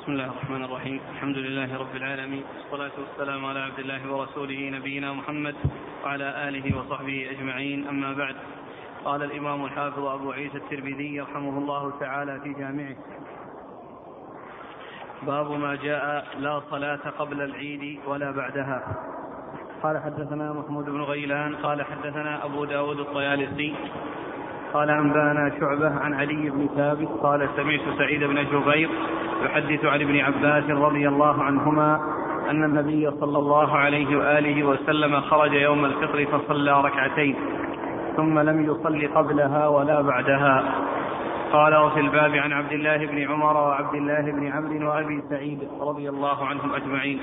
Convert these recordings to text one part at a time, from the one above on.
بسم الله الرحمن الرحيم. الحمد لله رب العالمين. والصلاة والسلام على عبد الله ورسوله نبينا محمد وعلى آله وصحبه أجمعين. أما بعد قال الإمام الحافظ أبو عيسى الترمذي رحمه الله تعالى في جامعه باب ما جاء لا صلاة قبل العيد ولا بعدها. قال حدثنا محمود بن غيلان قال حدثنا أبو داود الطيالسي قال أنبأنا شعبة عن علي بن ثابت قال سمعت سعيد بن جبير يحدث عن ابن عباس رضي الله عنهما أن النبي صلى الله عليه وآله وسلم خرج يوم الفطر فصلى ركعتين ثم لم يصل قبلها ولا بعدها. قال وفي الباب عن عبد الله بن عمر وعبد الله بن عمرو وأبي سعيد رضي الله عنهم أجمعين.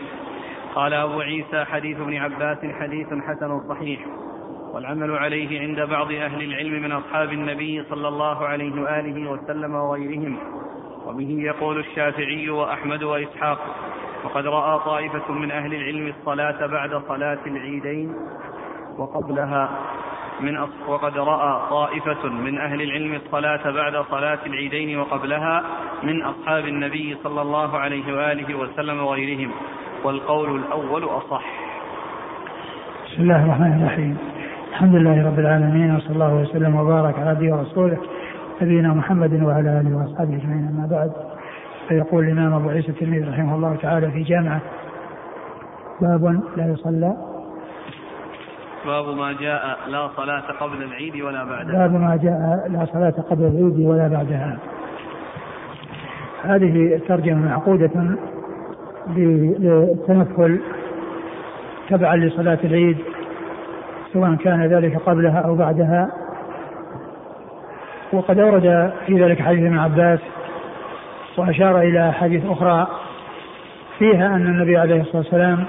قال أبو عيسى حديث ابن عباس حديث حسن صحيح. والعمل عليه عند بعض أهل العلم من أصحاب النبي صلى الله عليه وآله وسلم وغيرهم. وبه يقول الشافعي وأحمد وإسحاق وقد رأى طائفة من أهل العلم الصلاة بعد صلاة العيدين وقبلها من أص... وقد رأى طائفة من أهل العلم الصلاة بعد صلاة العيدين وقبلها من أصحاب النبي صلى الله عليه وآله وسلم وغيرهم. والقول الأول أصح. بسم الله الرحمن الرحيم. الحمد لله رب العالمين وصلى الله وسلم وبارك على عبده ورسوله نبينا محمد وعلى آله وأصحابه أجمعين أما بعد فيقول الإمام أبو عيسى الترمذي رحمه الله تعالى في جامعة باب لا يصلى. باب ما جاء لا صلاة قبل العيد ولا بعدها. باب ما جاء لا صلاة قبل العيد ولا بعدها. هذه ترجمة معقودة للتنفل تبعا لصلاة العيد. سواء كان ذلك قبلها أو بعدها. وقد أورد في ذلك حديث ابن عباس وأشار إلى حديث أخرى فيها أن النبي عليه الصلاة والسلام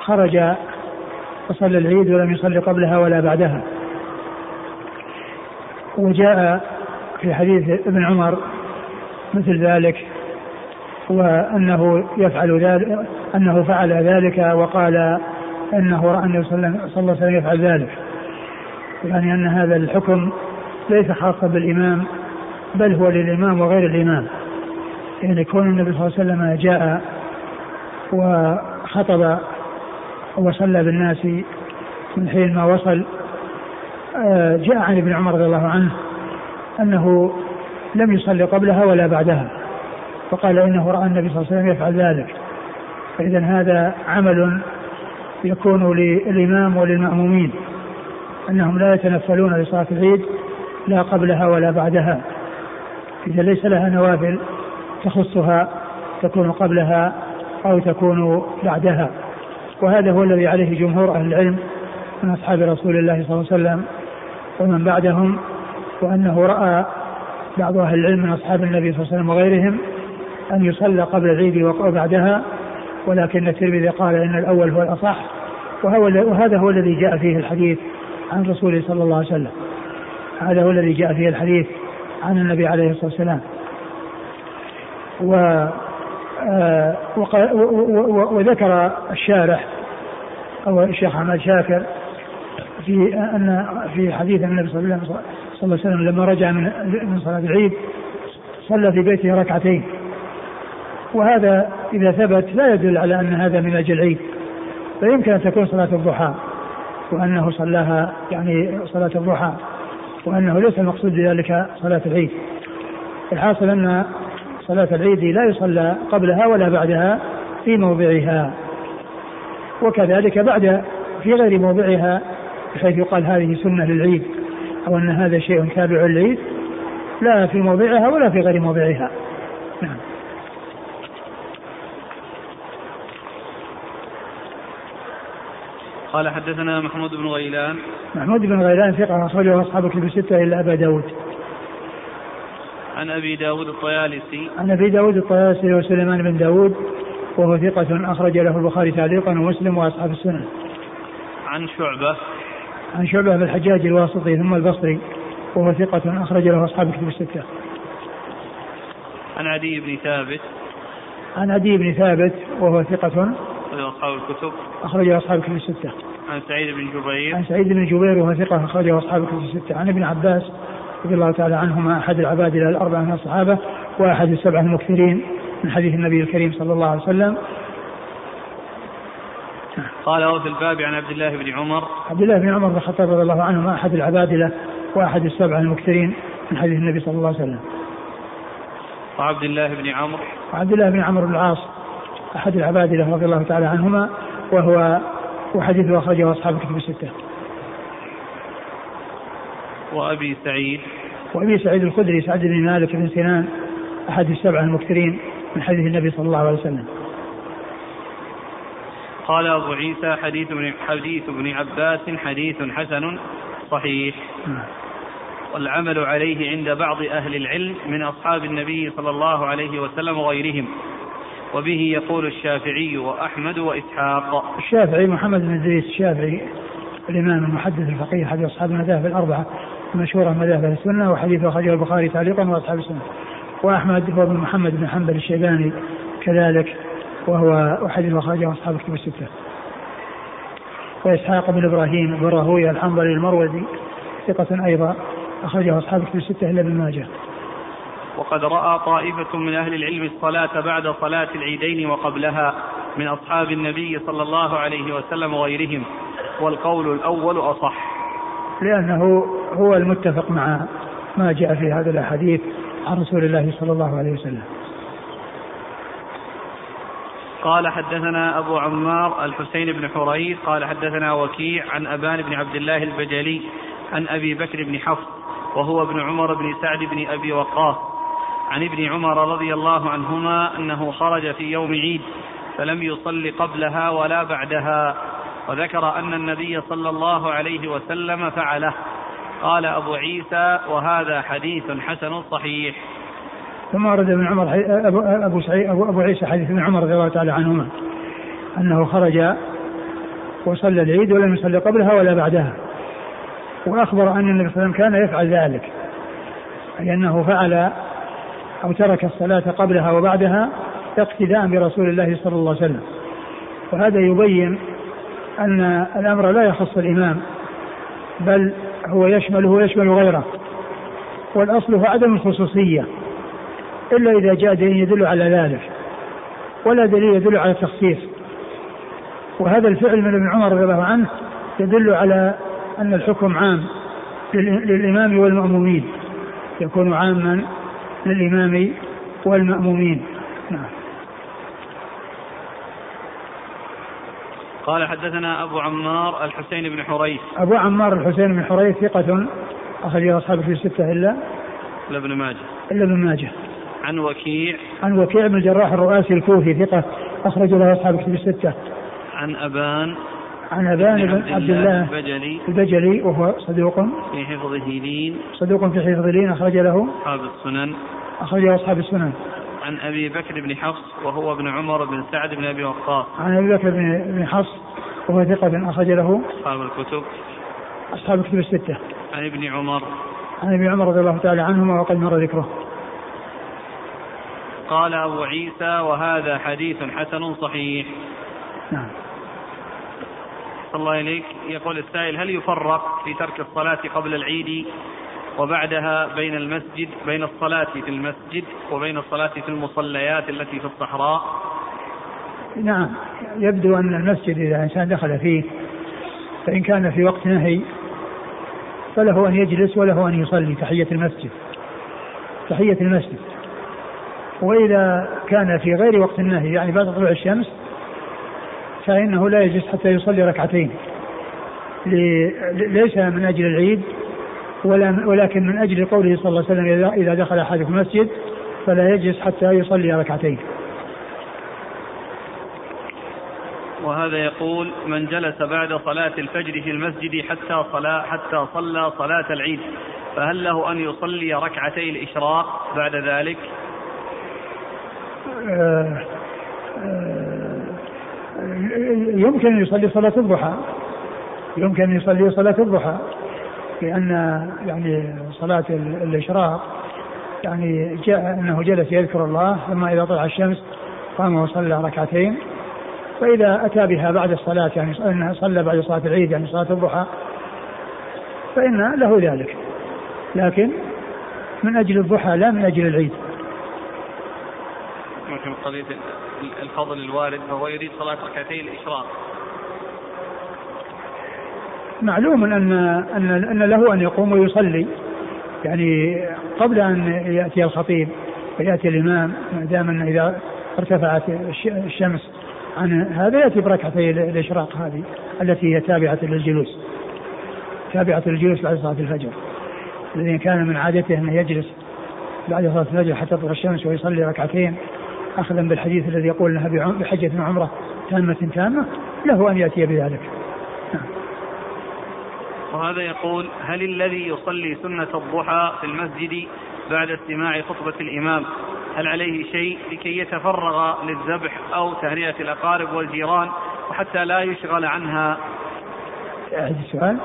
خرج وصلى العيد ولم يصلي قبلها ولا بعدها. وجاء في حديث ابن عمر مثل ذلك وأنه يفعل ذلك أنه فعل ذلك وقال أنه رأى النبي صلى الله عليه وسلم يفعل ذلك. يعني أن هذا الحكم ليس خاصا بالإمام بل هو للإمام وغير الإمام. يعني كون النبي صلى الله عليه وسلم جاء وخطب وصلى بالناس من حين ما وصل آه، جاء عن ابن عمر رضي الله عنه أنه لم يصلي قبلها ولا بعدها فقال إنه رأى النبي صلى الله عليه وسلم يفعل ذلك. فاذا هذا عمل يكون للإمام وللمأمومين أنهم لا يتنفلون لصلاة العيد لا قبلها ولا بعدها. إذا ليس لها نوافل تخصها تكون قبلها أو تكون بعدها. وهذا هو الذي عليه جمهور أهل العلم من أصحاب رسول الله صلى الله عليه وسلم ومن بعدهم وأنه رأى بعض أهل العلم من أصحاب النبي صلى الله عليه وسلم وغيرهم أن يصلى قبل العيد وبعدها ولكن الترمذي قال إن الأول هو الأصح وهذا هو الذي جاء فيه الحديث عن رسوله صلى الله عليه وسلم. هذا هو الذي جاء فيه الحديث عن النبي عليه الصلاة والسلام. و آه، وذكر الشارح أو الشيخ أحمد شاكر في ان في حديث النبي صلى الله عليه وسلم لما رجع من من صلاة العيد صلى في بيته ركعتين. وهذا إذا ثبت لا يدل على أن هذا من أجل العيد. فيمكن أن تكون صلاة الضحى وأنه صلاها يعني صلاة الضحى وأنه ليس المقصود بذلك صلاة العيد. الحاصل أن صلاة العيد لا يصلى قبلها ولا بعدها في موضعها وكذلك بعد في غير موضعها بحيث يقال هذه سنة للعيد أو أن هذا شيء تابع للعيد لا في موضعها ولا في غير موضعها. نعم. قال حدثنا محمود بن غيلان. محمود بن غيلان ثقة أخرجه أصحاب كتب الستة إلا أبا داود. عن أبي داود الطيالسي. عن أبي داود الطيالسي وسليمان بن داود وهو ثقة أخرج له البخاري تعليقا ومسلم وأصحاب السنن عن شعبة. عن شعبة بن الحجاج الواسطي ثم البصري وهو ثقة أخرج له أصحاب كتب الستة. عن عدي بن ثابت. عن عدي بن ثابت وهو ثقة أخرج أصحاب الكتب. أخرج أصحاب الكتب الستة. عن سعيد بن جبير. عن سعيد بن جبير وهو ثقة أخرجه أصحاب الكتب الستة. عن ابن عباس رضي الله تعالى عنهما أحد العباد الأربعة من الصحابة وأحد السبعة المكثرين من حديث النبي الكريم صلى الله عليه وسلم. قال وفي الباب عن عبد الله بن عمر. عبد الله بن عمر بن الخطاب رضي الله عنهما أحد العبادلة وأحد السبعة المكثرين من حديث النبي صلى الله عليه وسلم. وعبد الله بن عمرو وعبد الله بن عمرو بن العاص أحد العبادلة رضي الله تعالى عنهما وهو وحديثه أخرجه أصحاب الكتب الستة. وأبي سعيد. وأبي سعيد الخدري سعد بن مالك بن سنان أحد السبعة المكثرين من حديث النبي صلى الله عليه وسلم. قال أبو عيسى حديث ابن حديث ابن عباس حديث حسن صحيح. نعم. والعمل عليه عند بعض أهل العلم من أصحاب النبي صلى الله عليه وسلم وغيرهم. وبه يقول الشافعي وأحمد وإسحاق. الشافعي محمد بن إدريس الشافعي الإمام المحدث الفقيه أحد أصحاب المذاهب الأربعة المشهورة مذاهب السنة وحديث أخرجه البخاري تعليقا وأصحاب السنة. وأحمد هو بن محمد بن حنبل الشيباني كذلك وهو أحد أخرجه أصحاب الكتب الستة. وإسحاق بن إبراهيم بن راهويه الحنظلي المروزي ثقة أيضا أخرجه أصحاب الكتب الستة إلا ابن ماجه. وقد رأى طائفة من أهل العلم الصلاة بعد صلاة العيدين وقبلها من أصحاب النبي صلى الله عليه وسلم وغيرهم والقول الأول أصح. لأنه هو المتفق مع ما جاء في هذا الأحاديث عن رسول الله صلى الله عليه وسلم. قال حدثنا أبو عمار الحسين بن حريث قال حدثنا وكيع عن أبان بن عبد الله البجلي عن أبي بكر بن حفص وهو ابن عمر بن سعد بن أبي وقاص. عن ابن عمر رضي الله عنهما أنه خرج في يوم عيد فلم يصل قبلها ولا بعدها وذكر أن النبي صلى الله عليه وسلم فعله. قال أبو عيسى وهذا حديث حسن صحيح. ثم ورد ابن عمر ابو أبو سعيد ابو, أبو عيسى حديث ابن عمر رضي الله تعالى عنهما أنه خرج وصلى العيد ولم يصلي قبلها ولا بعدها. وأخبر أن النبي صلى الله عليه وسلم كان يفعل ذلك اي انه فعل أو ترك الصلاة قبلها وبعدها اقتداء برسول الله صلى الله عليه وسلم. وهذا يبين أن الأمر لا يخص الإمام بل هو يشمله ويشمل غيره. والأصل هو عدم الخصوصية إلا إذا جاء دليل يدل على ذلك ولا دليل يدل على التخصيص. وهذا الفعل من ابن عمر رضي الله عنه يدل على أن الحكم عام للإمام والمأمومين يكون عاما للإمام والمأمومين. نعم. قال حدثنا أبو عمار الحسين بن حريث. أبو عمار الحسين بن حريث ثقة أخرج أصحابه في الستة إلا إلا ابن ماجه. إلا ابن ماجه. عن وكيع. عن وكيع بن الجراح الرؤاسي الكوفي ثقة أخرج له أصحاب كتب الستة. عن أبان عن أبان بن عبد الله البجلي. البجلي وهو صدوق. في حفظه لين صدوق في حفظه لين أخرج له. أصحاب السنن. أخرج أصحاب السنن. عن أبي بكر بن حفص وهو ابن عمر بن سعد بن أبي وقاص. عن أبي بكر بن حفص وهو ثقة أخرج له. أصحاب الكتب. أصحاب الكتب الستة. عن ابن عمر. عن ابن عمر رضي الله تعالى عنهما وقد مر ذكره. قال أبو عيسى وهذا حديث حسن صحيح. نعم. صلى الله إليك يقول السائل هل يفرق في ترك الصلاة قبل العيد وبعدها بين المسجد بين الصلاة في المسجد وبين الصلاة في المصليات التي في الصحراء؟ نعم. يبدو أن المسجد إذا الإنسان دخل فيه فإن كان في وقت نهي فله أن يجلس وله أن يصلي. تحية المسجد. تحية المسجد. وإذا كان في غير وقت النهي يعني بعد طلوع الشمس فإنه لا يجلس حتى يصلي ركعتين ليس من أجل العيد ولا ولكن من أجل قوله صلى الله عليه وسلم إذا دخل أحدكم المسجد فلا يجلس حتى يصلي ركعتين وهذا يقول من جلس بعد صلاة الفجر في المسجد حتى صلاة حتى صلى صلاة العيد فهل له أن يصلي ركعتي الإشراق بعد ذلك؟ آه، آه، يمكن أن يصلي صلاة الضحى. يمكن أن يصلي صلاة الضحى. لأن يعني صلاة الإشراق يعني جاء أنه جلس يذكر الله ثم إذا طلع الشمس قام وصلى ركعتين. فإذا أتى بها بعد الصلاة يعني صلى بعد صلاة العيد يعني صلاة الضحى فإن له ذلك. لكن من أجل الضحى لا من أجل العيد. في قضية الفضل الوارد فهو يريد صلاة ركعتي الإشراق. معلوم أن أن أن له أن يقوم ويصلي. يعني قبل أن يأتي الخطيب ويأتي الإمام ما دام أن إذا ارتفعت الشمس عن هذا يأتي بركعتي الإشراق هذه التي هي تابعة للجلوس. تابعة للجلوس بعد صلاة الفجر. الذي كان من عادته أنه يجلس بعد صلاة الفجر حتى تطلع الشمس ويصلي ركعتين. أخذا بالحديث الذي يقول أنها بحجة عمرة تامة تامة له أن يأتي بذلك. وهذا يقول هل الذي يصلي سنة الضحى في المسجد بعد استماع خطبة الإمام هل عليه شيء لكي يتفرغ للذبح أو تهنئة الأقارب والجيران وحتى لا يشغل عنها؟ هذا السؤال.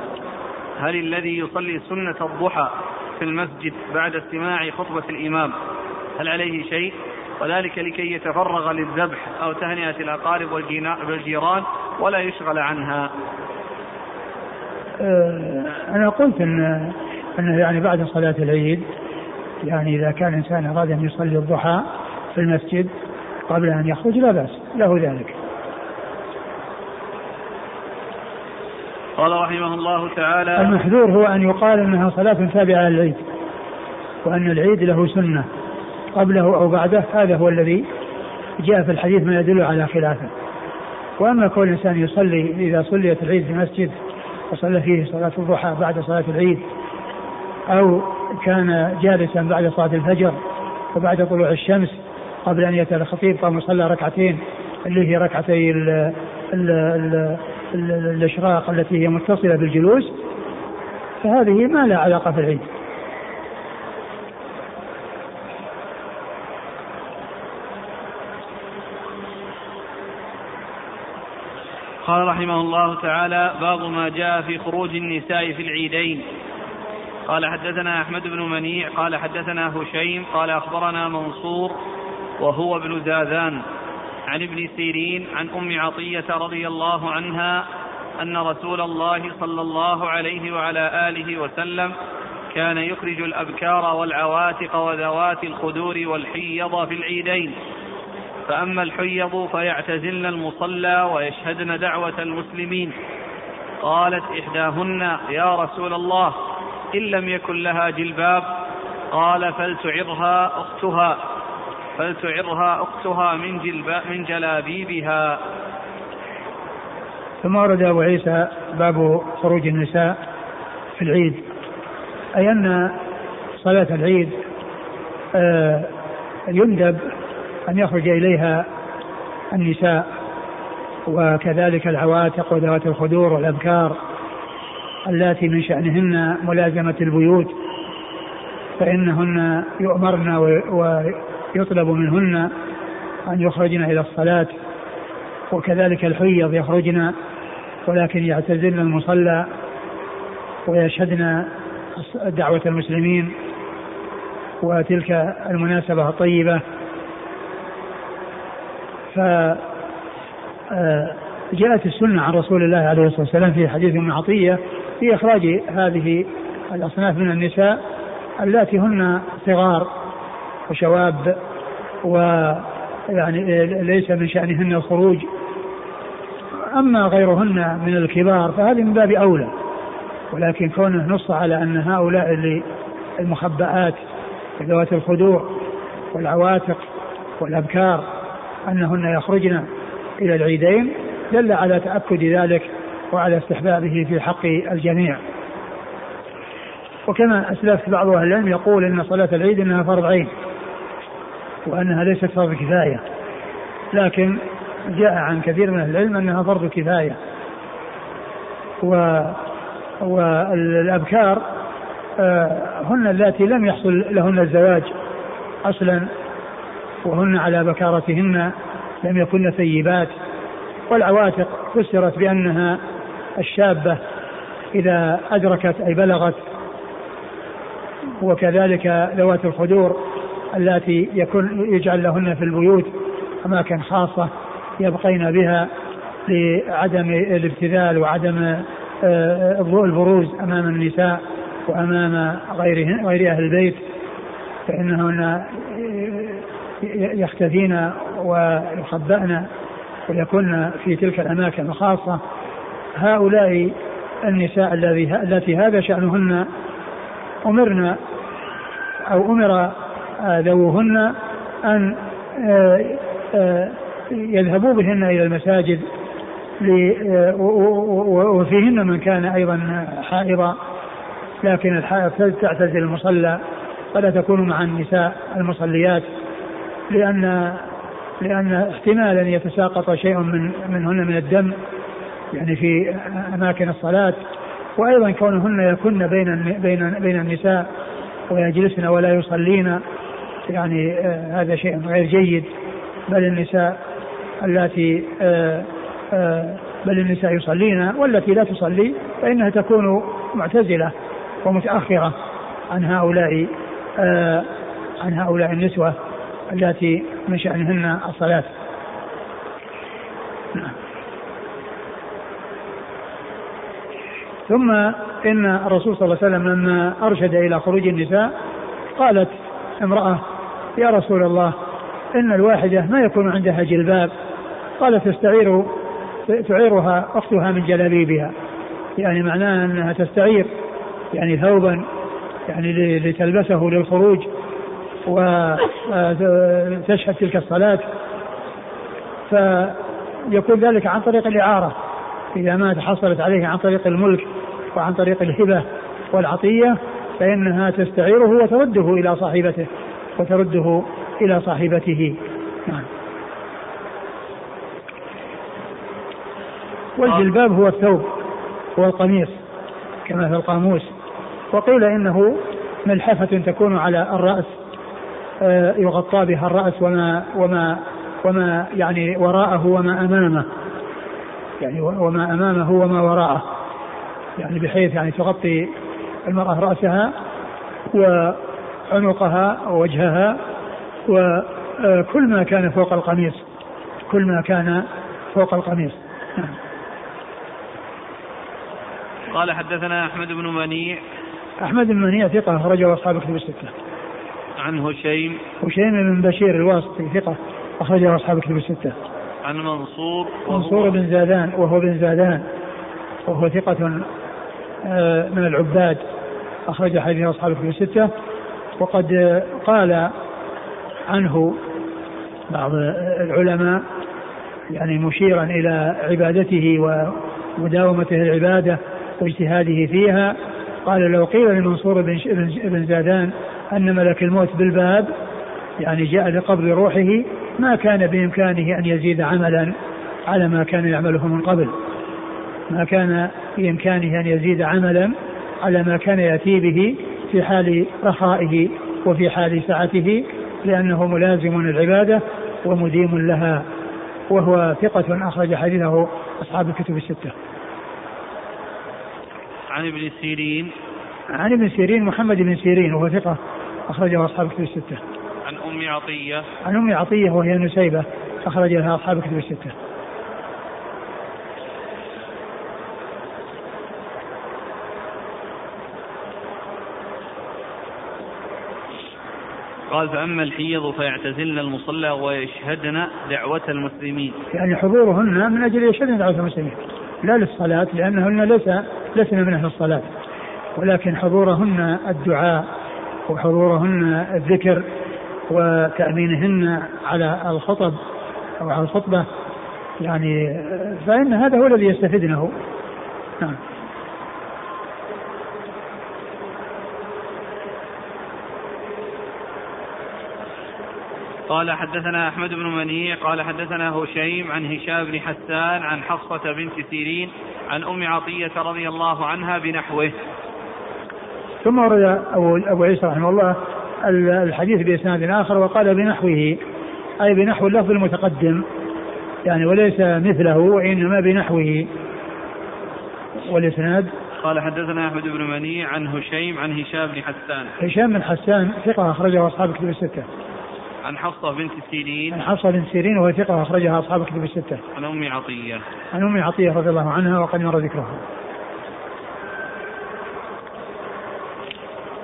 هل الذي يصلي سنة الضحى في المسجد بعد استماع خطبة الإمام هل عليه شيء؟ وذلك لكي يتفرغ للذبح أو تهنئة الأقارب والجيران ولا يشغل عنها. أه، أنا قلت أن أنه يعني بعد صلاة العيد يعني إذا كان إنسان أراد أن يصلي الضحى في المسجد قبل أن يخرج لا بأس له ذلك. قال رحمه الله تعالى المحذور هو أن يقال أنها صلاة تابعة للعيد وأن العيد له سنة. قبله أو بعده هذا هو الذي جاء في الحديث ما يدل على خلافه. وأما كون الإنسان يصلي إذا صليت العيد في مسجد وصلى فيه صلاة الضحى بعد صلاة العيد أو كان جالسا بعد صلاة الفجر وبعد طلوع الشمس قبل أن يأتي الخطيب قام وصلى ركعتين اللي هي ركعتي ال ال ال ال الإشراق التي هي متصلة بالجلوس فهذه ما لها علاقة في العيد. قال رحمه الله تعالى باب ما جاء في خروج النساء في العيدين. قال حدثنا أحمد بن منيع قال حدثنا هشيم قال أخبرنا منصور وهو ابن زاذان عن ابن سيرين عن أم عطية رضي الله عنها أن رسول الله صلى الله عليه وعلى آله وسلم كان يخرج الأبكار والعواتق وذوات الخدور والحيض في العيدين. فأما الحيض فيعتزلن المصلى ويشهدن دعوة المسلمين. قالت إحداهن يا رسول الله إن لم يكن لها جلباب. قال فلتعرها أختها فلتعرها أختها من, جلباب من جلابيبها. ثم ورد أبو عيسى باب خروج النساء في العيد. أي أن صلاة العيد آه، يندب أن يخرج إليها النساء وكذلك العواتق وذوات الخدور والأبكار اللاتي من شأنهن ملازمة البيوت فإنهن يؤمرن ويطلب منهن أن يخرجن إلى الصلاة وكذلك الحيض يخرجن ولكن يعتزلن المصلى ويشهدن دعوة المسلمين وتلك المناسبة الطيبة. ف آه، جاءت السنة عن رسول الله عليه الصلاة والسلام في حديث ابن عطية في إخراج هذه الأصناف من النساء اللاتي هن صغار وشواب ويعني ليس من شأنهن الخروج. أما غيرهن من الكبار فهذه من باب أولى ولكن كونه نص على أن هؤلاء المخبآت ذوات الخدوع والعواتق والأبكار أنهن يخرجن إلى العيدين دل على تأكد ذلك وعلى استحبابه في حق الجميع. وكما أسلفت بعض أهل العلم يقول أن صلاة العيد أنها فرض عين وأنها ليست فرض كفاية. لكن جاء عن كثير من أهل العلم أنها فرض كفاية. و والأبكار آه، هن اللاتي لم يحصل لهن الزواج أصلا وهن على بكارتهن لم يكن ثيبات. والعواتق فسرت بأنها الشابة إذا أدركت أي بلغت. وكذلك ذوات الخدور اللاتي يكون يجعل لهن في البيوت أماكن خاصة يبقين بها لعدم الابتذال وعدم آه، البروز أمام النساء وأمام غيرهن غير أهل البيت. فإنهن يختفين ويخبأن ويكن في تلك الأماكن الخاصة هؤلاء النساء التي هذا شأنهن أمرنا أو أمر ذووهن أن آه، آه، يذهبوا بهن إلى المساجد وفيهن من كان أيضا حائضا. لكن الحائض تعتزل المصلى ولا تكون مع النساء المصليات. لأن لأن احتمالا يتساقط شيء من منهن من الدم يعني في أماكن الصلاة وأيضا كونهن يكن بين بين بين النساء ويجلسن ولا يصلين يعني آه هذا شيء غير جيد. بل النساء التي آه آه بل النساء يصلين والتي لا تصلي فإنها تكون معتزلة ومتأخرة عن هؤلاء عن هؤلاء النسوة. التي من شأنهن الصلاة. نعم. ثم إن الرسول صلى الله عليه وسلم لما أرشد إلى خروج النساء قالت امرأة يا رسول الله إن الواحدة ما يكون عندها جلباب. قال تستعير تعيرها أختها من جلابيبها. يعني معناه أنها تستعير يعني ثوبا يعني لتلبسه للخروج. وتشهد تلك الصلاة. فيكون ذلك عن طريق الإعارة إذا ما تحصلت عليه عن طريق الملك وعن طريق الهبة والعطية فإنها تستعيره وترده إلى صاحبته وترده إلى صاحبته. نعم. والجلباب هو الثوب هو القميص كما في القاموس. وقيل إنه ملحفة تكون على الرأس. يغطى بها الرأس وما وما وما يعني وراءه وما أمامه. يعني وما أمامه وما وراءه. يعني بحيث يعني تغطي المرأة رأسها وعنقها ووجهها وكل ما كان فوق القميص. كل ما كان فوق القميص. نعم. قال حدثنا أحمد بن منيع. أحمد بن منيع ثقة أخرجه أصحاب كتب الستة. عن هشيم هشيم بن بشير الواسطي ثقة أخرجه أصحاب كتب الستة. عن منصور منصور بن زادان وهو بن زادان وهو ثقة آه، من العباد أخرج حديث أصحاب الكتب الستة. وقد قال عنه بعض العلماء يعني مشيرا إلى عبادته ومداومته العبادة واجتهاده فيها. قال لو قيل لمنصور بن زادان أن ملك الموت بالباب يعني جاء لقبض روحه ما كان بإمكانه أن يزيد عملا على ما كان يعمله من قبل. ما كان بإمكانه أن يزيد عملا على ما كان يأتي به في حال رخائه وفي حال سعته لأنه ملازم للعبادة ومديم لها وهو ثقة أخرج حديثه أصحاب الكتب الستة. عن ابن سيرين. عن ابن سيرين محمد بن سيرين وهو ثقة. أخرجه أصحاب الكتب الستة. عن أم عطية. عن أم عطية وهي نسيبة أخرج لها أصحاب الكتب الستة. قال فأما الحيض فيعتزلن المصلى ويشهدن دعوة المسلمين يعني حضورهن من أجل يشهدن دعوة المسلمين لا للصلاة لأنهن ليس لسن من أهل الصلاة ولكن حضورهن الدعاء وحضورهن الذكر وتأمينهن على الخطب أو على الخطبة. يعني فإن هذا هو الذي يستفدنه نعم. قال حدثنا أحمد بن منيع قال حدثنا هشيم عن هشام بن حسان عن حفصة بنت سيرين عن أم عطية رضي الله عنها بنحوه. ثم ورد أبو, أبو عيسى رحمه الله الحديث بإسناد آخر وقال بنحوه أي بنحو اللفظ المتقدم يعني وليس مثله وإنما بنحوه. والإسناد؟ قال حدثنا أحمد بن منيع عن هشيم عن هشام بن حسان. هشام بن حسان ثقة أخرجه أصحاب الكتب الستة. عن حفصة بنت سيرين. عن حفصة بنت سيرين وهي ثقة أخرجها أصحاب الكتب الستة. عن أم عطية. عن أم عطية رضي الله عنها وقد مر ذكرها.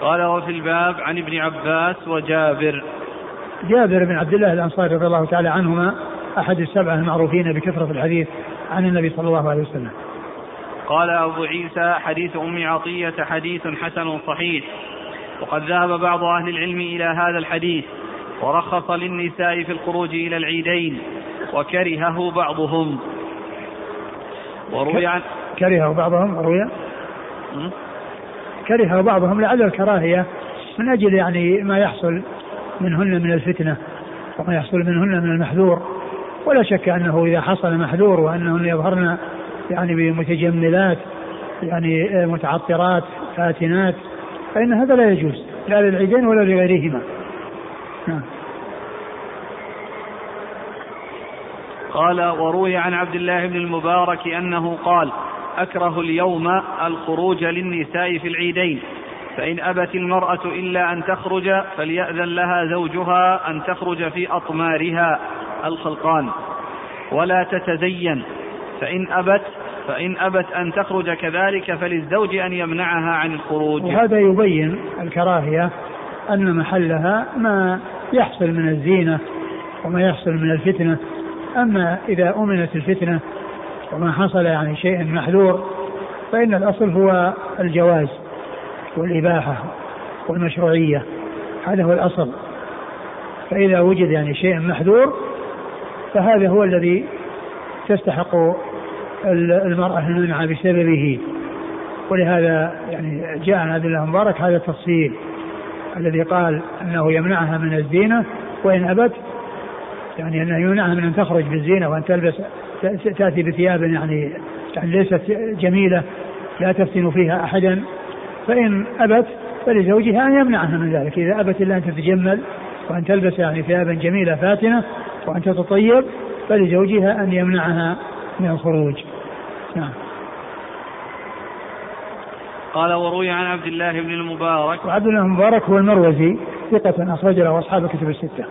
قال وفي الباب عن ابن عباس وجابر. جابر بن عبد الله الأنصاري رضي الله تعالى عنهما أحد السبعة المعروفين بكثرة الحديث عن النبي صلى الله عليه وسلم. قال أبو عيسى حديث أم عطية حديث حسن صحيح. وقد ذهب بعض أهل العلم إلى هذا الحديث ورخص للنساء في الخروج إلى العيدين وكرهه بعضهم. وروي عن كرهه بعضهم وروي؟ كرهه بعضهم لعل الكراهية من أجل يعني ما يحصل منهن من الفتنة وما يحصل منهن من المحذور. ولا شك أنه إذا حصل محذور وأنهن يظهرن يعني بمتجملات يعني متعطرات فاتنات فإن هذا لا يجوز لا للعيدين ولا لغيرهما. نعم. قال وروي عن عبد الله بن المبارك أنه قال أكره اليوم الخروج للنساء في العيدين. فإن أبت المرأة إلا أن تخرج فليأذن لها زوجها أن تخرج في أطمارها الخلقان. ولا تتزين. فإن أبت فإن أبت أن تخرج كذلك فللزوج أن يمنعها عن الخروج. وهذا يبين الكراهية أن محلها ما يحصل من الزينة وما يحصل من الفتنة. أما إذا أمنت الفتنة وما حصل يعني شيء محذور فإن الأصل هو الجواز والإباحة والمشروعية هذا هو الأصل. فإذا وجد يعني شيء محذور فهذا هو الذي تستحق المرأة المنع بسببه. ولهذا يعني جاء عن عبد الله مبارك هذا التفصيل الذي قال أنه يمنعها من الزينة وإن أبت يعني انه يمنعها من أن تخرج بالزينة وأن تلبس تأتي بثياب يعني يعني ليست جميلة لا تفتن فيها أحدا فإن أبت فلزوجها أن يمنعها من ذلك. إذا أبت إلا أن تتجمل وأن تلبس يعني ثيابا جميلة فاتنة وأن تتطيب فلزوجها أن يمنعها من الخروج. نعم. قال وروي عن عبد الله بن المبارك وعبد الله المبارك هو المروزي ثقة أخرج له أصحاب الكتب الستة.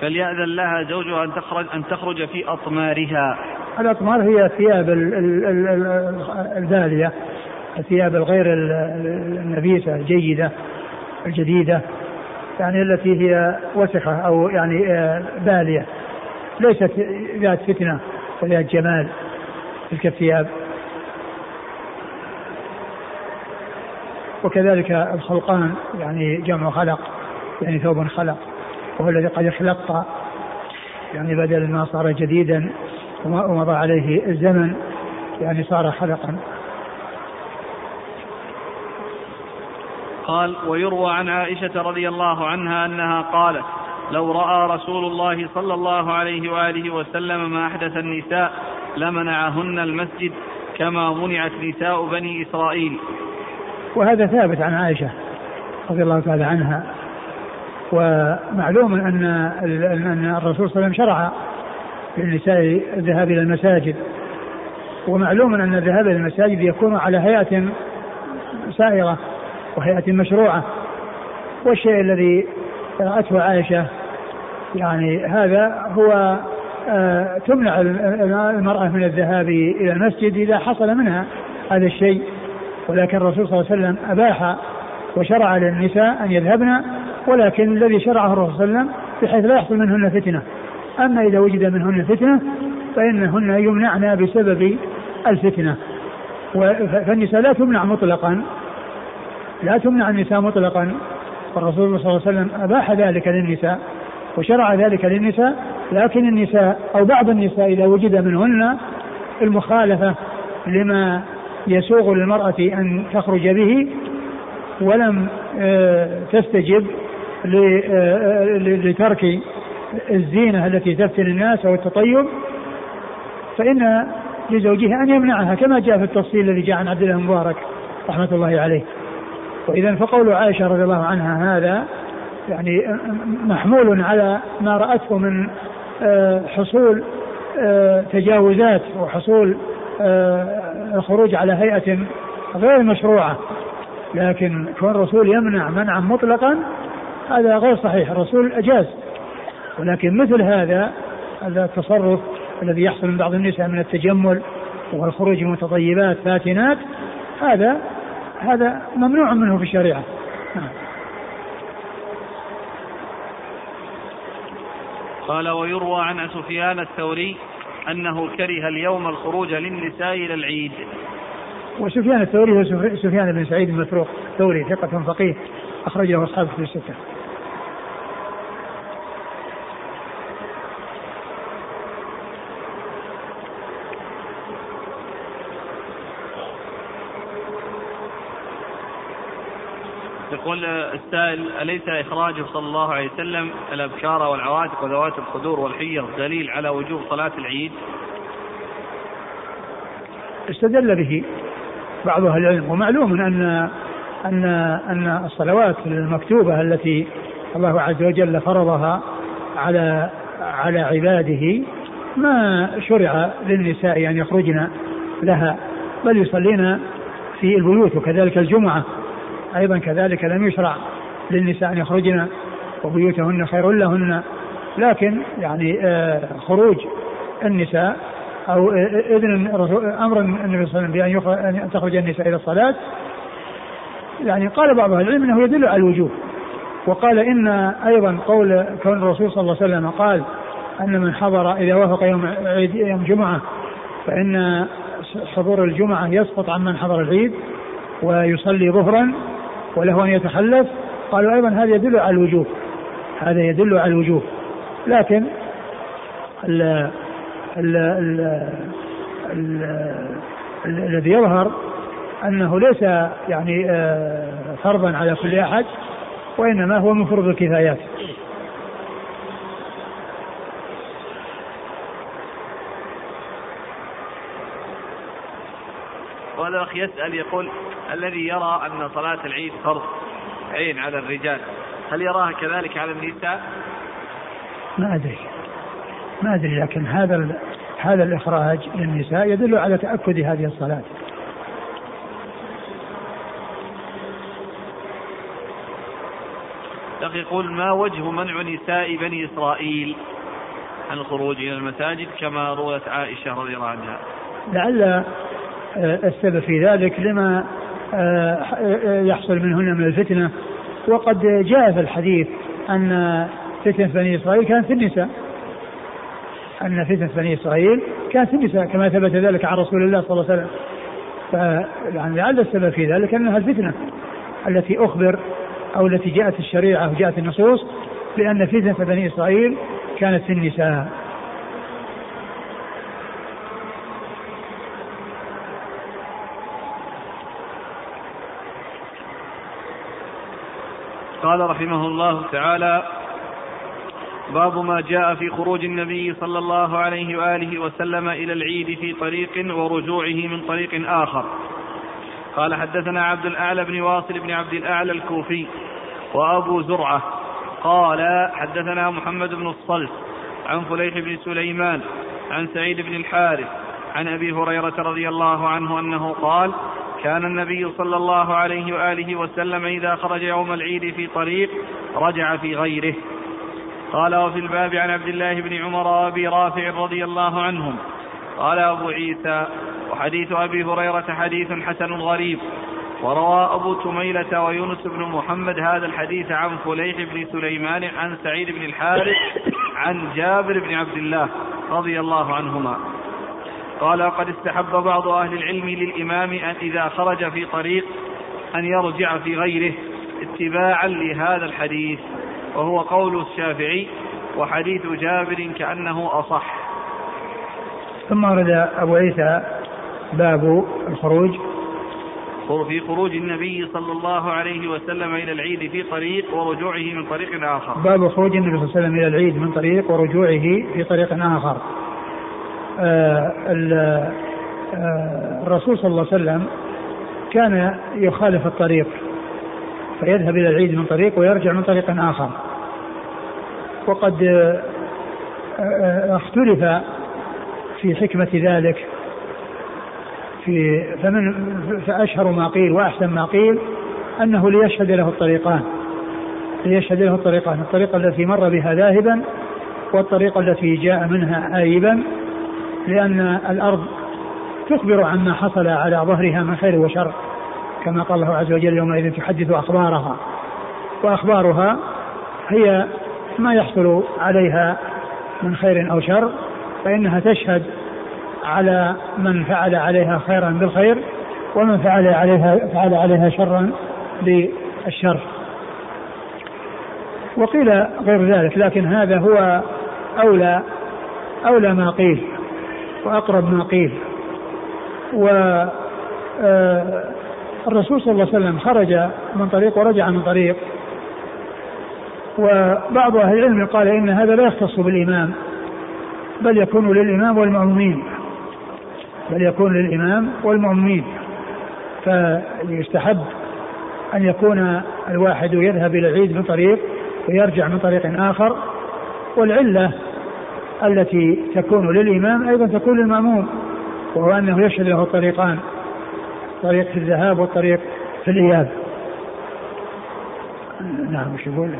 فليأذن لها زوجها أن تخرج أن تخرج في أطمارها. الأطمار هي ثياب البالية الثياب الغير النبيسة الجيدة الجديدة يعني التي هي وسخة أو يعني آه، بالية. ليست ذات فتنة وذات جمال تلك الثياب. وكذلك الخلقان يعني جمع خلق يعني ثوب خلق. وهو الذي قد اخلق يعني بدل ما صار جديدا ومضى عليه الزمن يعني صار خلقا قال ويروى عن عائشة رضي الله عنها أنها قالت لو رأى رسول الله صلى الله عليه وآله وسلم ما أحدث النساء لمنعهن المسجد كما منعت نساء بني إسرائيل. وهذا ثابت عن عائشة رضي الله تعالى عنها. ومعلوم أن أن الرسول صلى الله عليه وسلم شرع للنساء الذهاب إلى المساجد. ومعلوم أن الذهاب إلى المساجد يكون على هيئة سائرة وهيئة مشروعة. والشيء الذي رأته عائشة يعني هذا هو آه تمنع المرأة من الذهاب إلى المسجد إذا حصل منها هذا الشيء. ولكن الرسول صلى الله عليه وسلم أباح وشرع للنساء أن يذهبن ولكن الذي شرعه الرسول صلى الله عليه وسلم بحيث لا يحصل منهن فتنة. أما إذا وجد منهن فتنة فإنهن يمنعن بسبب الفتنة. فالنساء لا تمنع مطلقا. لا تمنع النساء مطلقا. فالرسول صلى الله عليه وسلم أباح ذلك للنساء وشرع ذلك للنساء. لكن النساء أو بعض النساء إذا وجد منهن المخالفة لما يسوغ للمرأة أن تخرج به ولم آه، تستجب لترك الزينة التي تفتن الناس أو التطيب فإن لزوجها أن يمنعها كما جاء في التفصيل الذي جاء عن عبد الله المبارك رحمة الله عليه. وإذا فقول عائشة رضي الله عنها هذا يعني محمول على ما رأته من آه، حصول تجاوزات وحصول الخروج على هيئة غير مشروعة. لكن كون الرسول يمنع منعا مطلقا هذا غير صحيح الرسول أجاز. ولكن مثل هذا هذا التصرف الذي يحصل من بعض النساء من التجمل والخروج متطيبات فاتنات هذا هذا ممنوع منه في الشريعة. قال ويروى عن سفيان الثوري أنه كره اليوم الخروج للنساء إلى العيد. وسفيان الثوري هو سفيان بن سعيد المفروق الثوري ثقة فقيه أخرجه أصحابه في الستة. يقول السائل أليس إخراجه صلى الله عليه وسلم الأبكار والعواتق وذوات الخدور والحيض دليل على وجوب صلاة العيد؟ استدل به بعض أهل العلم ومعلوم أن أن أن الصلوات المكتوبة التي الله عز وجل فرضها على على عباده ما شرع للنساء أن يخرجن لها بل يصلين في البيوت وكذلك الجمعة أيضا كذلك لم يشرع للنساء أن يخرجن وبيوتهن خير لهن. لكن يعني آه، خروج النساء أو إذن أمر النبي صلى الله عليه وسلم بأن أن تخرج النساء إلى الصلاة. يعني قال بعض أهل العلم أنه يدل على الوجوب. وقال إن أيضا قول كون الرسول صلى الله عليه وسلم قال أن من حضر إذا وافق يوم عيد يوم جمعة فإن حضور الجمعة يسقط عن من حضر العيد ويصلي ظهرا. وله أن يتخلف قالوا أيضا هذا يدل على الوجوب. هذا يدل على الوجوب. لكن ال ال ال الذي يظهر أنه ليس يعني آه، فرضا على كل أحد وإنما هو من فرض الكفايات. وهذا الاخ يسأل يقول الذي يرى أن صلاة العيد فرض عين على الرجال هل يراها كذلك على النساء؟ ما أدري ما أدري لكن هذا هذا الإخراج للنساء يدل على تأكد هذه الصلاة. الاخ يقول ما وجه منع نساء بني إسرائيل عن الخروج إلى المساجد كما روت عائشة رضي الله عنها. لعل آه، السبب في ذلك لما يحصل منهن من الفتنة. وقد جاء في الحديث أن فتنة بني إسرائيل كانت في النساء. أن فتنة بني إسرائيل كانت في النساء كما ثبت ذلك عن رسول الله صلى الله عليه وسلم. لعل السبب في ذلك أنها الفتنة التي أخبر أو التي جاءت الشريعة وجاءت النصوص بأن فتنة بني إسرائيل كانت في النساء. قال رحمه الله تعالى باب ما جاء في خروج النبي صلى الله عليه وآله وسلم إلى العيد في طريق ورجوعه من طريق آخر. قال حدثنا عبد الأعلى بن واصل بن عبد الأعلى الكوفي وأبو زرعة. قال حدثنا محمد بن الصلت عن فليح بن سليمان عن سعيد بن الحارث عن أبي هريرة رضي الله عنه أنه قال كان النبي صلى الله عليه وآله وسلم إذا خرج يوم العيد في طريق رجع في غيره. قال وفي الباب عن عبد الله بن عمر وأبي رافع رضي الله عنهم. قال أبو عيسى وحديث أبي هريرة حديث حسن غريب. وروى أبو تميلة ويونس بن محمد هذا الحديث عن فليح بن سليمان عن سعيد بن الحارث عن جابر بن عبد الله رضي الله عنهما. قال وقد استحب بعض أهل العلم للإمام أن إذا خرج في طريق أن يرجع في غيره اتباعا لهذا الحديث وهو قول الشافعي وحديث جابر كأنه أصح. ثم ورد أبو عيسى باب الخروج. في خروج النبي صلى الله عليه وسلم إلى العيد في طريق ورجوعه من طريق آخر. باب خروج النبي صلى الله عليه وسلم إلى العيد من طريق ورجوعه في طريق آخر. الرسول صلى الله عليه وسلم كان يخالف الطريق فيذهب إلى العيد من طريق ويرجع من طريق آخر. وقد آه، اختلف في حكمة ذلك. في فمن فأشهر ما قيل وأحسن ما قيل أنه ليشهد له الطريقان ليشهد له الطريقان الطريقة التي مر بها ذاهبا والطريقة التي جاء منها آيبا. لأن الأرض تخبر عما حصل على ظهرها من خير وشر كما قال الله عز وجل يومئذ تحدث أخبارها. وأخبارها هي ما يحصل عليها من خير أو شر فإنها تشهد على من فعل عليها خيرا بالخير ومن فعل عليها فعل عليها شرا بالشر. وقيل غير ذلك لكن هذا هو أولى أولى ما قيل. وأقرب ما قيل. و آه، الرسول صلى الله عليه وسلم خرج من طريق ورجع من طريق. وبعض أهل العلم قال إن هذا لا يختص بالإمام بل يكون للإمام والمأمومين. بل يكون للإمام والمأمومين. فيستحب أن يكون الواحد يذهب إلى العيد من طريق ويرجع من طريق آخر. والعلة التي تكون للإمام أيضا تكون للمأموم وهو أنه يشهد له طريقان طريق في الذهاب والطريق في الإياب. نعم وش يقول؟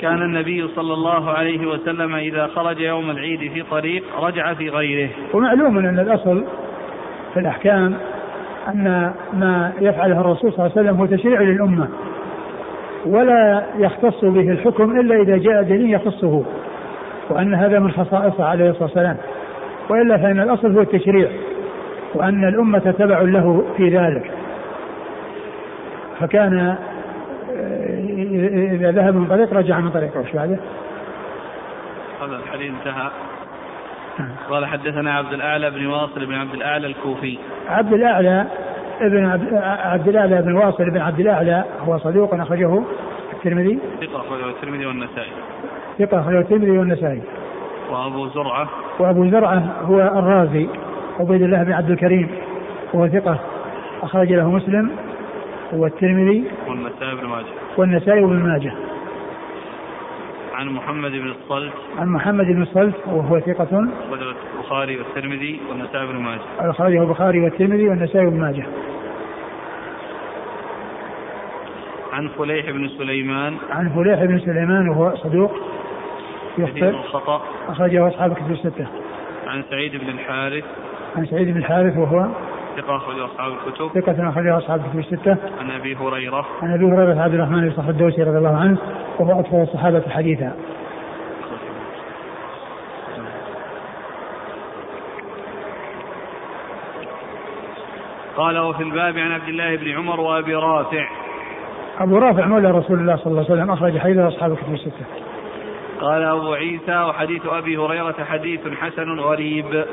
كان النبي صلى الله عليه وسلم إذا خرج يوم العيد في طريق رجع في غيره. ومعلوم أن الأصل في الأحكام أن ما يفعله الرسول صلى الله عليه وسلم هو تشريع للأمة ولا يختص به الحكم إلا إذا جاء دليل يخصه. وأن هذا من خصائصه عليه الصلاة والسلام. وإلا فإن الأصل هو التشريع وأن الأمة تبع له في ذلك. فكان إذا ذهب من طريق رجع من طريق وش بعده؟ هذا الحديث انتهى. قال حدثنا عبد الأعلى بن واصل بن عبد الأعلى الكوفي. عبد الأعلى ابن عبد الأعلى بن واصل بن عبد الأعلى هو صدوق أخرجه الترمذي. ثقة أخرجه الترمذي والنسائي. ثقة أخرجه الترمذي والنسائي. وأبو زرعة. وأبو زرعة هو الرازي عبيد الله بن عبد الكريم وهو ثقة أخرج له مسلم والترمذي والنسائي بن ماجه. والنسائي بن ماجه. عن محمد بن الصلت. عن محمد بن الصلت وهو ثقة. أخرجه البخاري والترمذي والنسائي بن ماجه. أخرجه البخاري والترمذي والنسائي بن ماجه. عن فليح بن سليمان. عن فليح بن سليمان وهو صدوق. يخطئ. الخطأ أخرجه أصحاب كتب الستة. عن سعيد بن الحارث. عن سعيد بن الحارث وهو ثقة أخرجه أصحاب الكتب. ثقة أخرجه أصحاب الكتب الستة. عن أبي هريرة. عن أبي هريرة عبد الرحمن بن صخر الدوسي رضي الله عنه وهو أكثر الصحابة حديثا. قال وفي الباب عن عبد الله بن عمر وأبي رافع. أبو رافع مولى رسول الله صلى الله عليه وسلم أخرج حديث أصحاب الكتب الستة. قال أبو عيسى وحديث أبي هريرة حديث حسن غريب.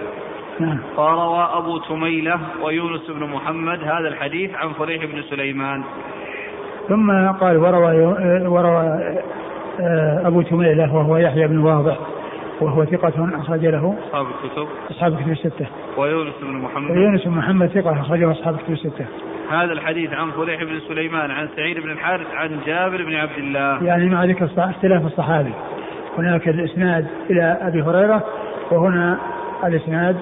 نعم. وروى أبو تميلة ويونس بن محمد هذا الحديث عن فريح بن سليمان. ثم قال وروى وروى آه، أبو تميلة وهو يحيى بن واضح وهو ثقة أخرج له أصحاب الكتب. أصحاب الكتب الستة. ويونس بن محمد. ويونس بن محمد ثقة أخرجه أصحاب الكتب الستة. هذا الحديث عن فليح بن سليمان عن سعيد بن الحارث عن جابر بن عبد الله. يعني مع ذكر اختلاف الصحابي. هناك الإسناد إلى أبي هريرة وهنا الإسناد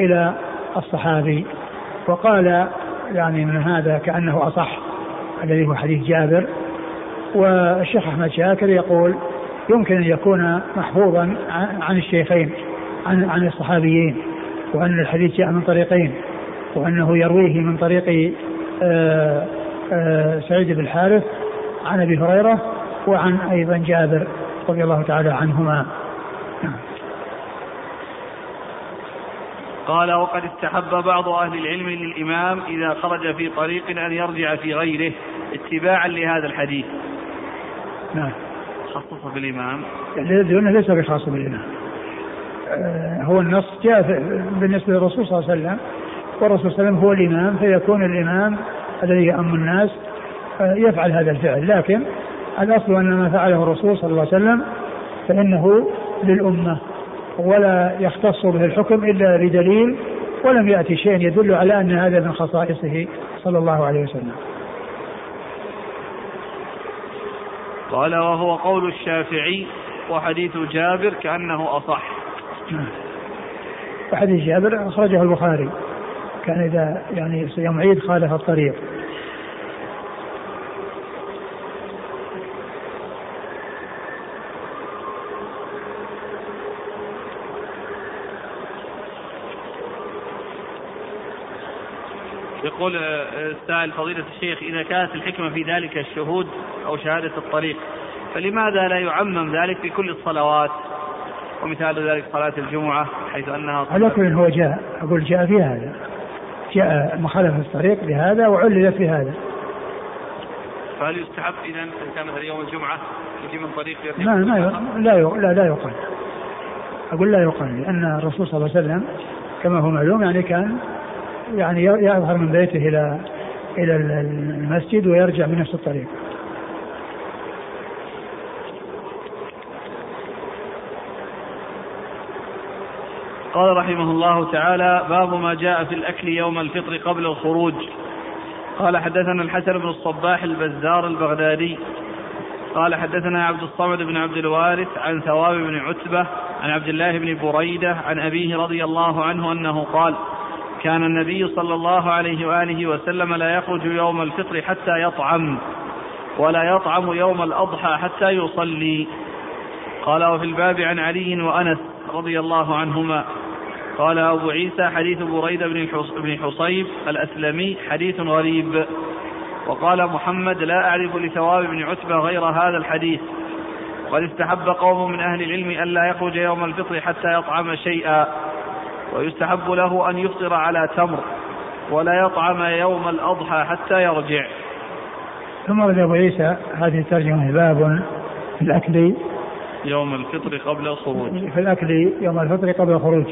إلى الصحابي. وقال يعني من هذا كأنه أصح الذي هو حديث جابر. والشيخ أحمد شاكر يقول يمكن أن يكون محفوظا عن الشيخين عن عن الصحابيين وأن الحديث جاء من طريقين وأنه يرويه من طريق آه، آه، سعيد بن الحارث عن أبي هريرة وعن أيضا جابر. رضي الله تعالى عنهما. قال وقد استحب بعض أهل العلم للإمام إذا خرج في طريق أن يرجع في غيره اتباعا لهذا الحديث. نعم. خصص بالإمام. لأنه ليس بخاص بالإمام. آه، هو النص جاء بالنسبة للرسول صلى الله عليه وسلم. والرسول صلى الله عليه وسلم هو الإمام فيكون الإمام الذي يأم الناس آه، يفعل هذا الفعل. لكن الأصل أن ما فعله الرسول صلى الله عليه وسلم فإنه للأمة ولا يختص به الحكم إلا بدليل ولم يأتي شيء يدل على أن هذا من خصائصه صلى الله عليه وسلم. قال وهو قول الشافعي وحديث جابر كأنه أصح. وحديث جابر أخرجه البخاري كان إذا يعني يوم عيد خالف الطريق. يقول السائل فضيلة الشيخ إذا كانت الحكمة في ذلك الشهود أو شهادة الطريق فلماذا لا يعمم ذلك في كل الصلوات؟ ومثال ذلك صلاة الجمعة حيث أنها على كل هو جاء أقول جاء في هذا. جاء مخالفة الطريق بهذا وعللت بهذا. فهل يستحب إذا إن كان مثلا يوم الجمعة يجي من طريق ما ما لا لا لا يقال. أقول لا يقال لأن الرسول صلى الله عليه وسلم كما هو معلوم يعني كان يعني يظهر من بيته إلى إلى المسجد ويرجع من نفس الطريق. قال رحمه الله تعالى باب ما جاء في الأكل يوم الفطر قبل الخروج. قال حدثنا الحسن بن الصباح البزار البغدادي. قال حدثنا عبد الصمد بن عبد الوارث عن ثواب بن عتبة عن عبد الله بن بريدة عن أبيه رضي الله عنه أنه قال كان النبي صلى الله عليه وآله وسلم لا يخرج يوم الفطر حتى يطعم ولا يطعم يوم الأضحى حتى يصلي. قال وفي الباب عن علي وأنس رضي الله عنهما. قال أبو عيسى حديث بريدة بن حصيب الأسلمي حديث غريب. وقال محمد لا أعرف لثواب بن عتبة غير هذا الحديث. وقد استحب قوم من أهل العلم ألا يخرج يوم الفطر حتى يطعم شيئا. ويستحب له أن يفطر على تمر ولا يطعم يوم الأضحى حتى يرجع. ثم ورد أبو عيسى هذه الترجمة باب في الأكل. يوم الفطر قبل الخروج. في الأكل يوم الفطر قبل الخروج.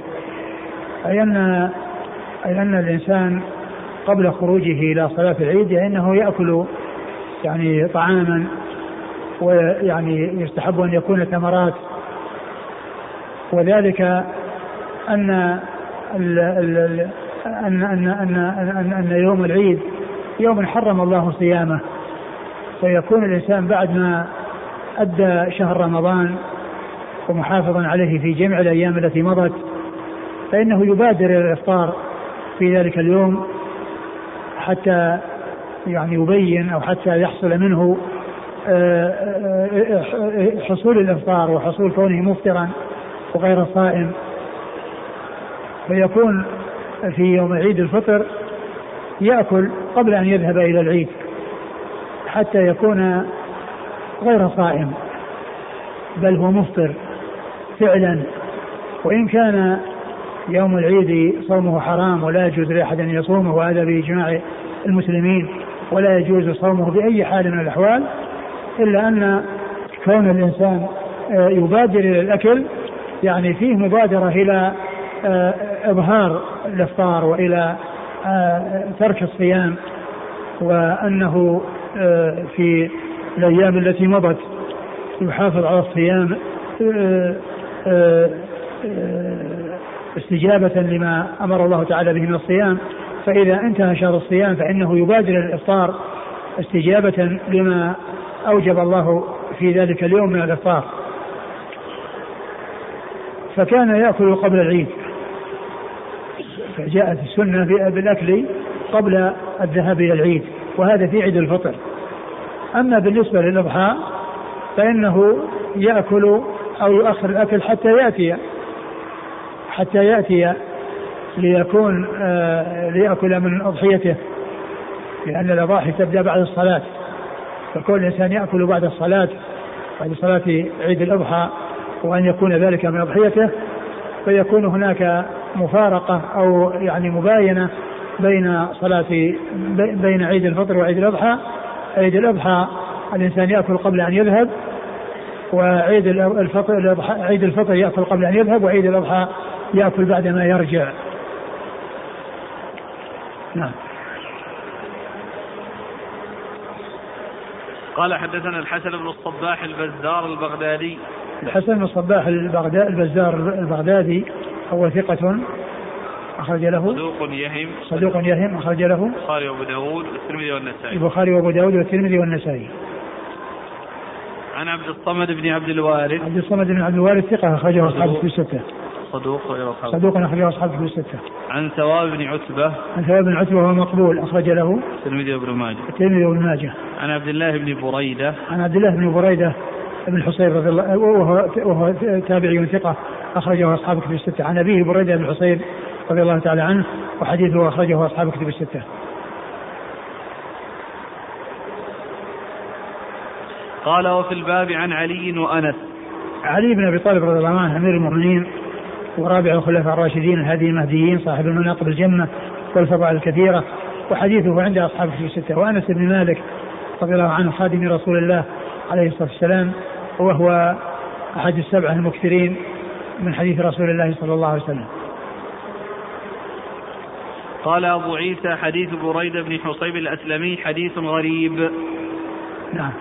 أي أن أي أن الإنسان قبل خروجه إلى صلاة العيد فإنه يأكل يعني طعاما ويعني يستحب أن يكون ثمرات وذلك أن أن أن أن أن, أن يوم العيد يوم حرم الله صيامه فيكون الإنسان بعد ما أدى شهر رمضان ومحافظا عليه في جميع الأيام التي مضت فإنه يبادر إلى الإفطار في ذلك اليوم حتى يعني يبين أو حتى يحصل منه آه، آه، آه، حصول الإفطار وحصول كونه مفطرا وغير صائم. فيكون في يوم عيد الفطر يأكل قبل أن يذهب إلى العيد حتى يكون غير صائم بل هو مفطر فعلا. وإن كان يوم العيد صومه حرام ولا يجوز لأحد أن يصومه وهذا بإجماع المسلمين ولا يجوز صومه بأي حال من الأحوال إلا أن كون الإنسان آه، يبادر إلى الأكل يعني فيه مبادرة إلى إظهار الإفطار وإلى آه، ترك الصيام وأنه في الأيام التي مضت يحافظ على الصيام استجابة لما أمر الله تعالى به من الصيام. فإذا انتهى شهر الصيام فإنه يبادر الإفطار استجابة لما أوجب الله في ذلك اليوم من الإفطار. فكان يأكل قبل العيد. فجاءت السنة بالأكل قبل الذهاب إلى العيد وهذا في عيد الفطر. أما بالنسبة للإضحى فإنه يأكل أو يؤخر الأكل حتى يأتي حتى يأتي ليكون آه ليأكل من أضحيته لأن الأضاحي تبدأ بعد الصلاة. فكل إنسان يأكل بعد الصلاة بعد صلاة عيد الأضحى وأن يكون ذلك من أضحيته فيكون هناك مفارقة أو يعني مباينة بين صلاة بين عيد الفطر وعيد الأضحى. عيد الأضحى الإنسان يأكل قبل أن يذهب وعيد الفطر عيد الفطر يأكل قبل أن يذهب وعيد الأضحى يأكل بعدما يرجع. نعم. قال حدثنا الحسن بن الصباح البزار البغدادي. الحسن بن الصباح البزار البغدادي هو ثقة. أخرج له. صدوق يهم. صدوق يهم أخرج له. البخاري وأبو داود والترمذي والنسائي. البخاري وأبو داود والترمذي والنسائي. عن عبد الصمد بن عبد الوارث. عبد الصمد بن عبد الوارث ثقة أخرجه أصحابه في الستة. صدوق غير أصحابه صدوق أخرجه أصحابه في الستة. عن ثواب بن عتبة. عن ثواب بن عتبة وهو مقبول أخرج له. الترمذي وابن ماجه. الترمذي وابن ماجه. عن عبد الله بن بريدة. عن عبد الله بن بريدة. بن حصير رضي الله وهو وهو تابعي ثقة أخرجه أصحاب كتب الستة. عن أبيه بريدة بن حصير رضي الله تعالى عنه وحديثه أخرجه أصحاب كتب الستة. قال وفي الباب عن علي وأنس. علي بن أبي طالب رضي الله عنه أمير المؤمنين ورابع الخلفاء الراشدين الهادي المهديين صاحب المناقب الجمة والفضائل الكثيرة وحديثه عند أصحاب في الستة. وأنس بن مالك رضي الله عنه خادم رسول الله عليه الصلاة والسلام وهو أحد السبعة المكثرين من حديث رسول الله صلى الله عليه وسلم. قال أبو عيسى حديث بريدة بن حصيب الأسلمي حديث غريب. نعم.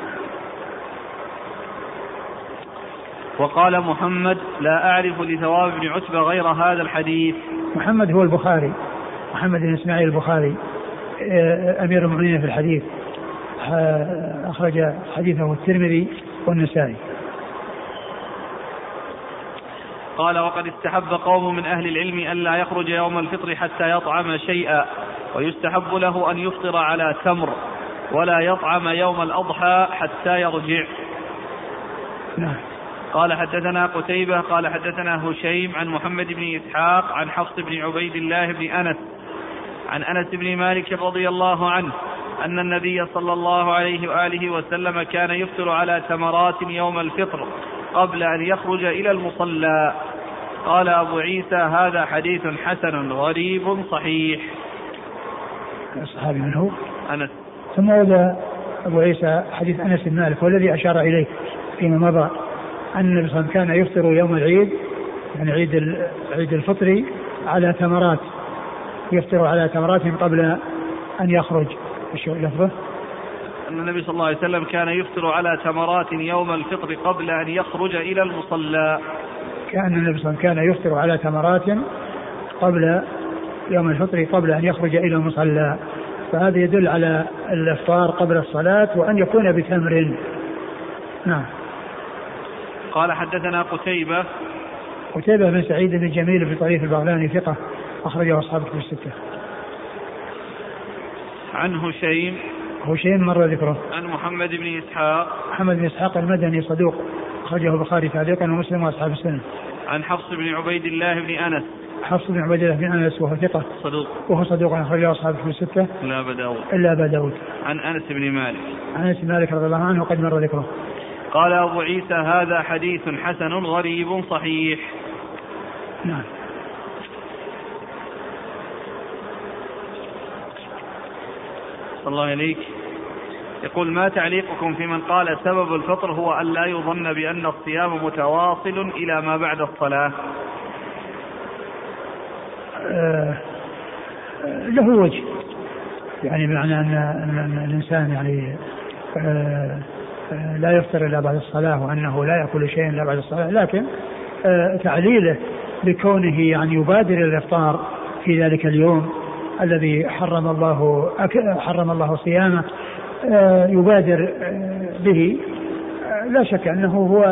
وقال محمد لا أعرف لثواب بن عتبة غير هذا الحديث. محمد هو البخاري محمد بن إسماعيل البخاري آه، أمير المؤمنين في الحديث. آه، أخرج حديثه الترمذي. والنسائي. قال وقد استحب قوم من أهل العلم ألا يخرج يوم الفطر حتى يطعم شيئا ويستحب له أن يفطر على تمر ولا يطعم يوم الأضحى حتى يرجع. نعم. قال حدثنا قتيبة قال حدثنا هشيم عن محمد بن إسحاق عن حفص بن عبيد الله بن أنس عن أنس بن مالك رضي الله عنه أن النبي صلى الله عليه وآله وسلم كان يفطر على تمرات يوم الفطر قبل أن يخرج إلى المصلى. قال أبو عيسى هذا حديث حسن غريب صحيح. الصحابي من هو؟ أنس. ثم ورد أبو عيسى حديث أنس بن مالك والذي أشار إليه فيما مضى أن النبي صلى الله عليه وسلم كان يفطر يوم العيد يعني عيد عيد الفطر على تمرات يفطر على تمرات قبل أن يخرج. إيش لفظه؟ أن النبي صلى الله عليه وسلم كان يفطر على تمرات يوم الفطر قبل أن يخرج إلى المصلى. كأن النبي صلى الله عليه وسلم كان يفطر على تمرات قبل يوم الفطر قبل أن يخرج إلى المصلى. فهذا يدل على الإفطار قبل الصلاة وأن يكون بتمر. نعم. قال حدثنا قتيبة. قتيبة بن سعيد بن جميل بن طريف البغلاني ثقة أخرجه أصحاب في الستة. عن هشيم. هشيم مر ذكره. عن محمد بن إسحاق. محمد بن إسحاق المدني صدوق. أخرجه البخاري تعليقا ومسلم وأصحاب السنة. عن حفص بن عبيد الله بن أنس. حفص بن عبيد الله بن أنس وهو ثقة. صدوق. وهو صدوق أخرجه أصحاب في الستة. إلا أبا داود. إلا أبا داود. عن أنس بن مالك. عن أنس بن مالك رضي الله عنه وقد مر ذكره. قال أبو عيسى هذا حديث حسن غريب صحيح. نعم. صلى الله عليك. يقول ما تعليقكم في من قال سبب الفطر هو أن لا يظن بأن الصيام متواصل إلى ما بعد الصلاة؟ آه له وجه. يعني بمعنى أن, أن الإنسان يعني آه آه لا يفطر إلا بعد الصلاة وأنه لا يأكل شيئا إلا بعد الصلاة. لكن آه تعليله بكونه يعني يبادر الإفطار في ذلك اليوم الذي حرم الله حرم الله صيامه آه، يبادر آه، به آه، لا شك أنه هو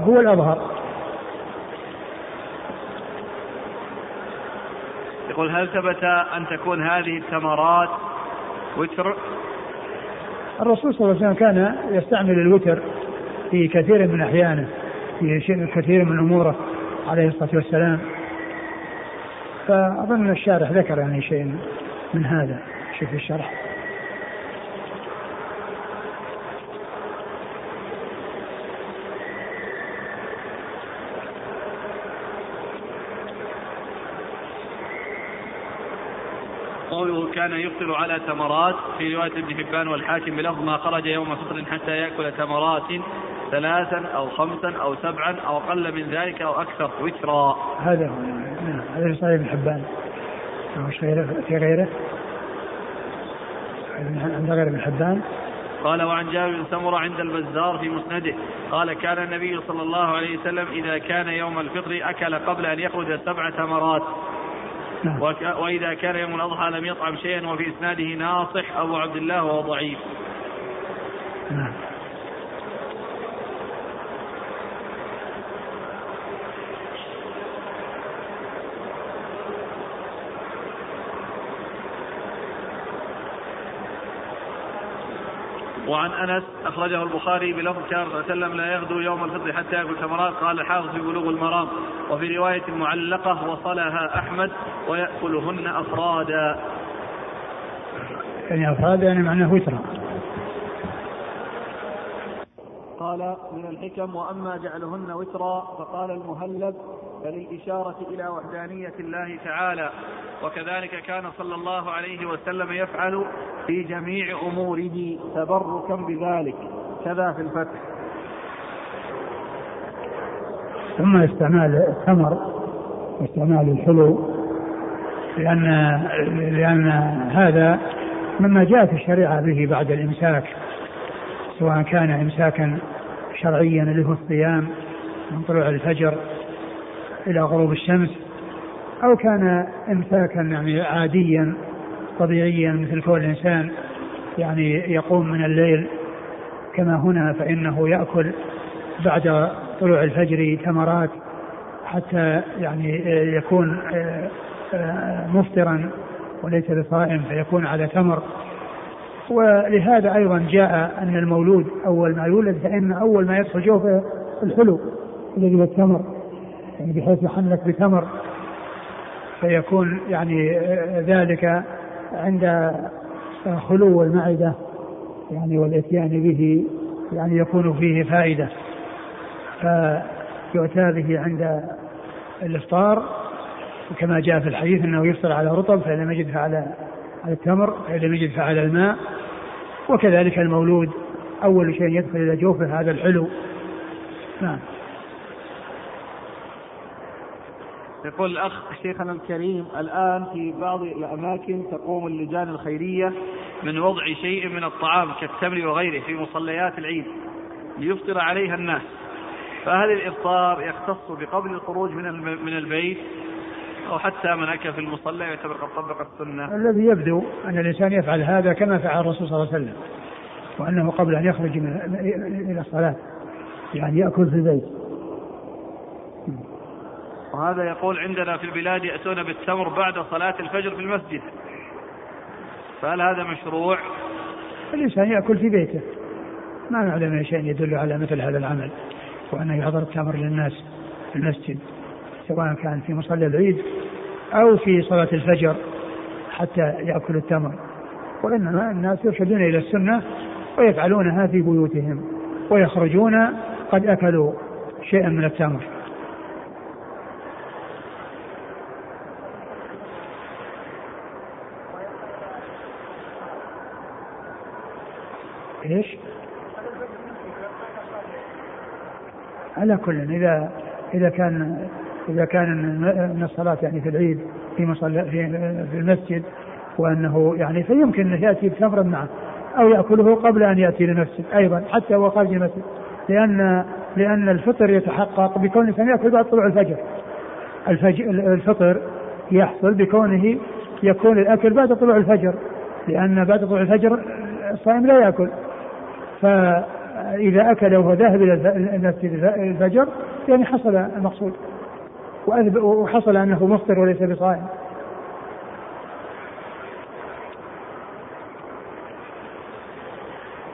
هو الأظهر يقول هل ثبت أن تكون هذه الثمرات وتر؟ الرسول صلى الله عليه وسلم كان يستعمل الوتر في كثير من أحيانه في كثير من أموره عليه الصلاة والسلام فأظن الشارح ذكر يعني شيء من هذا. شوف الشرح. قوله كان يفطر على تمرات. في رواية ابن حبان والحاكم بلفظ ما خرج يوم فطر حتى يأكل تمرات. ثلاثا أو خمسا أو سبعا أو أقل من ذلك أو أكثر وترا. هذا هو نعم. هذا صحيح ابن حبان. في غيره. عند غير ابن حبان. قال وعن جابر بن سمرة عند البزار في مسنده. قال كان النبي صلى الله عليه وسلم إذا كان يوم الفطر أكل قبل أن يخرج سبع تمرات نعم. وإذا كان يوم الأضحى لم يطعم شيئا وفي إسناده ناصح أبو عبد الله وهو ضعيف. نعم. وعن أنس أخرجه البخاري بلفظ كان صلى الله عليه وسلم لا يغدو يوم الفطر حتى يأكل تمرات قال الحافظ في بلوغ المرام وفي رواية معلقة وصلها أحمد ويأكلهن أفرادا. يعني أفرادا يعني معناه وترا. قال من الحكم وأما جعلهن وترا فقال المهلب فللإشارة إلى وحدانية الله تعالى وكذلك كان صلى الله عليه وسلم يفعل في جميع أموره تبركا بذلك كذا في الفتح. ثم استعمال الثمر واستعمال الحلو لأن لأن هذا مما جاءت الشريعة به بعد الإمساك سواء كان إمساكا شرعيا اللي هو الصيام من طلوع الفجر إلى غروب الشمس أو كان إمساكا يعني عاديا طبيعيا مثل كل إنسان يعني يقوم من الليل كما هنا فإنه يأكل بعد طلوع الفجر تمرات حتى يعني يكون مفطرا وليس بصائم فيكون على تمر. ولهذا أيضا جاء أن المولود أول ما يولد فإن أول ما يدخل جوفه الحلو الذي هو التمر. يعني بحيث يحنك بتمر فيكون يعني ذلك عند خلو المعدة يعني والإتيان به يعني يكون فيه فائدة فيؤتى به عند الإفطار. وكما جاء في الحديث أنه يفطر على رطب فإن لم يجد على التمر فإن لم يجد فعلى الماء. وكذلك المولود أول شيء يدخل إلى جوفه هذا الحلو. نعم. يقول الأخ شيخنا الكريم الآن في بعض الأماكن تقوم اللجان الخيرية من وضع شيء من الطعام كالتمر وغيره في مصليات العيد ليفطر عليها الناس. فهل الإفطار يختص بقبل الخروج من من البيت أو حتى من أكل في المصلى يعتبر قد طبق السنة. الذي يبدو أن الإنسان يفعل هذا كما فعل الرسول صلى الله عليه وسلم وأنه قبل أن يخرج من إلى الصلاة يعني يأكل في البيت. وهذا يقول عندنا في البلاد يأتون بالتمر بعد صلاة الفجر في المسجد. فهل هذا مشروع؟ الإنسان يأكل في بيته. ما نعلم شيء يدل على مثل هذا العمل وأنه يحضر التمر للناس في المسجد سواء كان في مصلى العيد أو في صلاة الفجر حتى يأكل التمر. وإنما الناس يرشدون إلى السنة ويفعلونها في بيوتهم ويخرجون قد أكلوا شيئا من التمر. إيش؟ على كل إذا إذا كان إذا كان من الصلاة يعني في العيد في مصلى في, في المسجد وأنه يعني فيمكن انه يأتي بتمر معه أو يأكله قبل أن يأتي للمسجد أيضا حتى هو خارج المسجد. لأن لأن الفطر يتحقق بكون الانسان يأكل بعد طلوع الفجر. الفجر الفطر يحصل بكونه يكون الأكل بعد طلوع الفجر لأن بعد طلوع الفجر الصائم لا يأكل. فإذا أكل وهو ذاهب إلى المسجد الفجر يعني حصل المقصود. وحصل أنه مفطر وليس بصائم.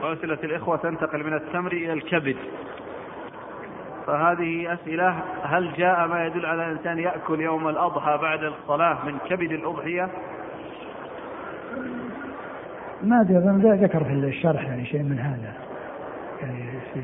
وأسئلة الإخوة تنتقل من التمر إلى الكبد. فهذه أسئلة هل جاء ما يدل على الإنسان يأكل يوم الأضحى بعد الصلاة من كبد الأضحية؟ ما أدري ذكر في الشرح يعني شيء من هذا. يعني في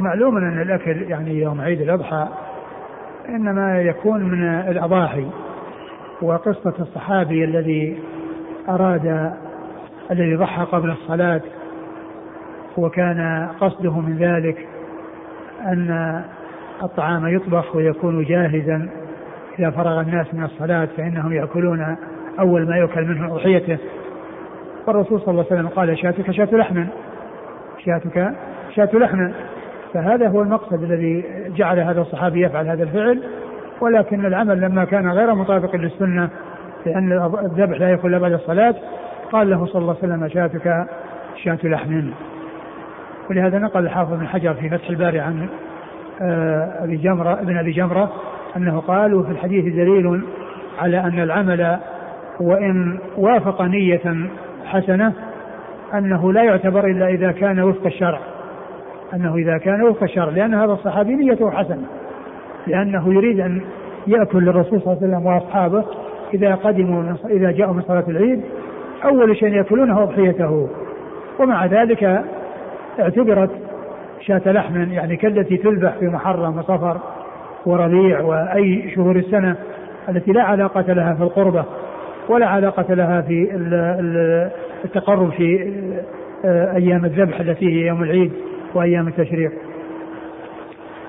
معلوم أن الأكل يعني يوم عيد الأضحى إنما يكون من الأضاحي وقصة الصحابي الذي أراد الذي ضحى قبل الصلاة وكان قصده من ذلك أن الطعام يطبخ ويكون جاهزا. إذا فرغ الناس من الصلاة فإنهم يأكلون أول ما يؤكل منه أضحيته. والرسول صلى الله عليه وسلم قال شاتك شاة لحم شاتك شاة لحم فهذا هو المقصد الذي جعل هذا الصحابي يفعل هذا الفعل ولكن العمل لما كان غير مطابق للسنة لأن الذبح لا يكون إلا بعد الصلاة قال له صلى الله عليه وسلم شاتك شاة لحم. ولهذا نقل الحافظ بن حجر في فتح الباري عن آه، أبي جمرة ابن أبي جمرة أنه قال وفي الحديث دليل على أن العمل وإن وافق نية حسنة أنه لا يعتبر إلا إذا كان وفق الشرع. أنه إذا كان وفق الشرع لأن هذا الصحابي نيته حسنة. لأنه يريد أن يأكل للرسول صلى الله عليه وسلم وأصحابه إذا قدموا إذا جاءوا من صلاة العيد. أول شيء يأكلونه أضحيته ومع ذلك اعتبرت شاة لحم يعني كالتي تذبح في محرم وصفر وربيع وأي شهور السنة التي لا علاقة لها في القربة ولا علاقة لها في التقرب في آه، أيام الذبح التي هي يوم العيد. وأيام التشريق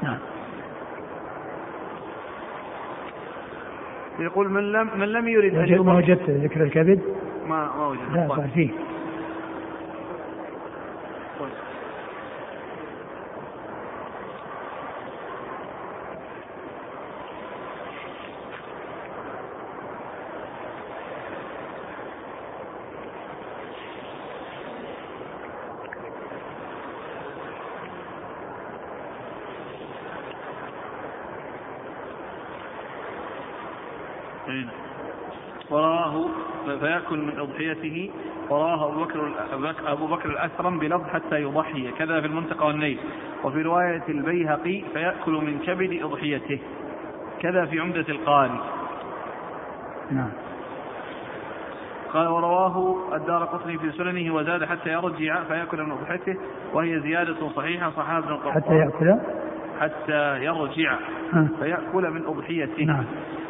نعم يقول من لم من لم يرد ما وجدت ذكر الكبد؟ ما ما وجدت لا. فيه ورواه فيأكل من أضحيته. ورواه أبو بكر أبو بكر الأثرم بلفظ حتى يضحي. كذا في المنطقة والنيل. وفي رواية البيهقي فيأكل من كبد أضحيته. كذا في عمدة القاري نعم. قال ورواه الدار قطني في سننه وزاد حتى يرجع فيأكل من أضحيته. وهي زيادة صحيحة صحابة حتى يأكل؟ حتى يرجع فيأكل من أضحيته. نعم.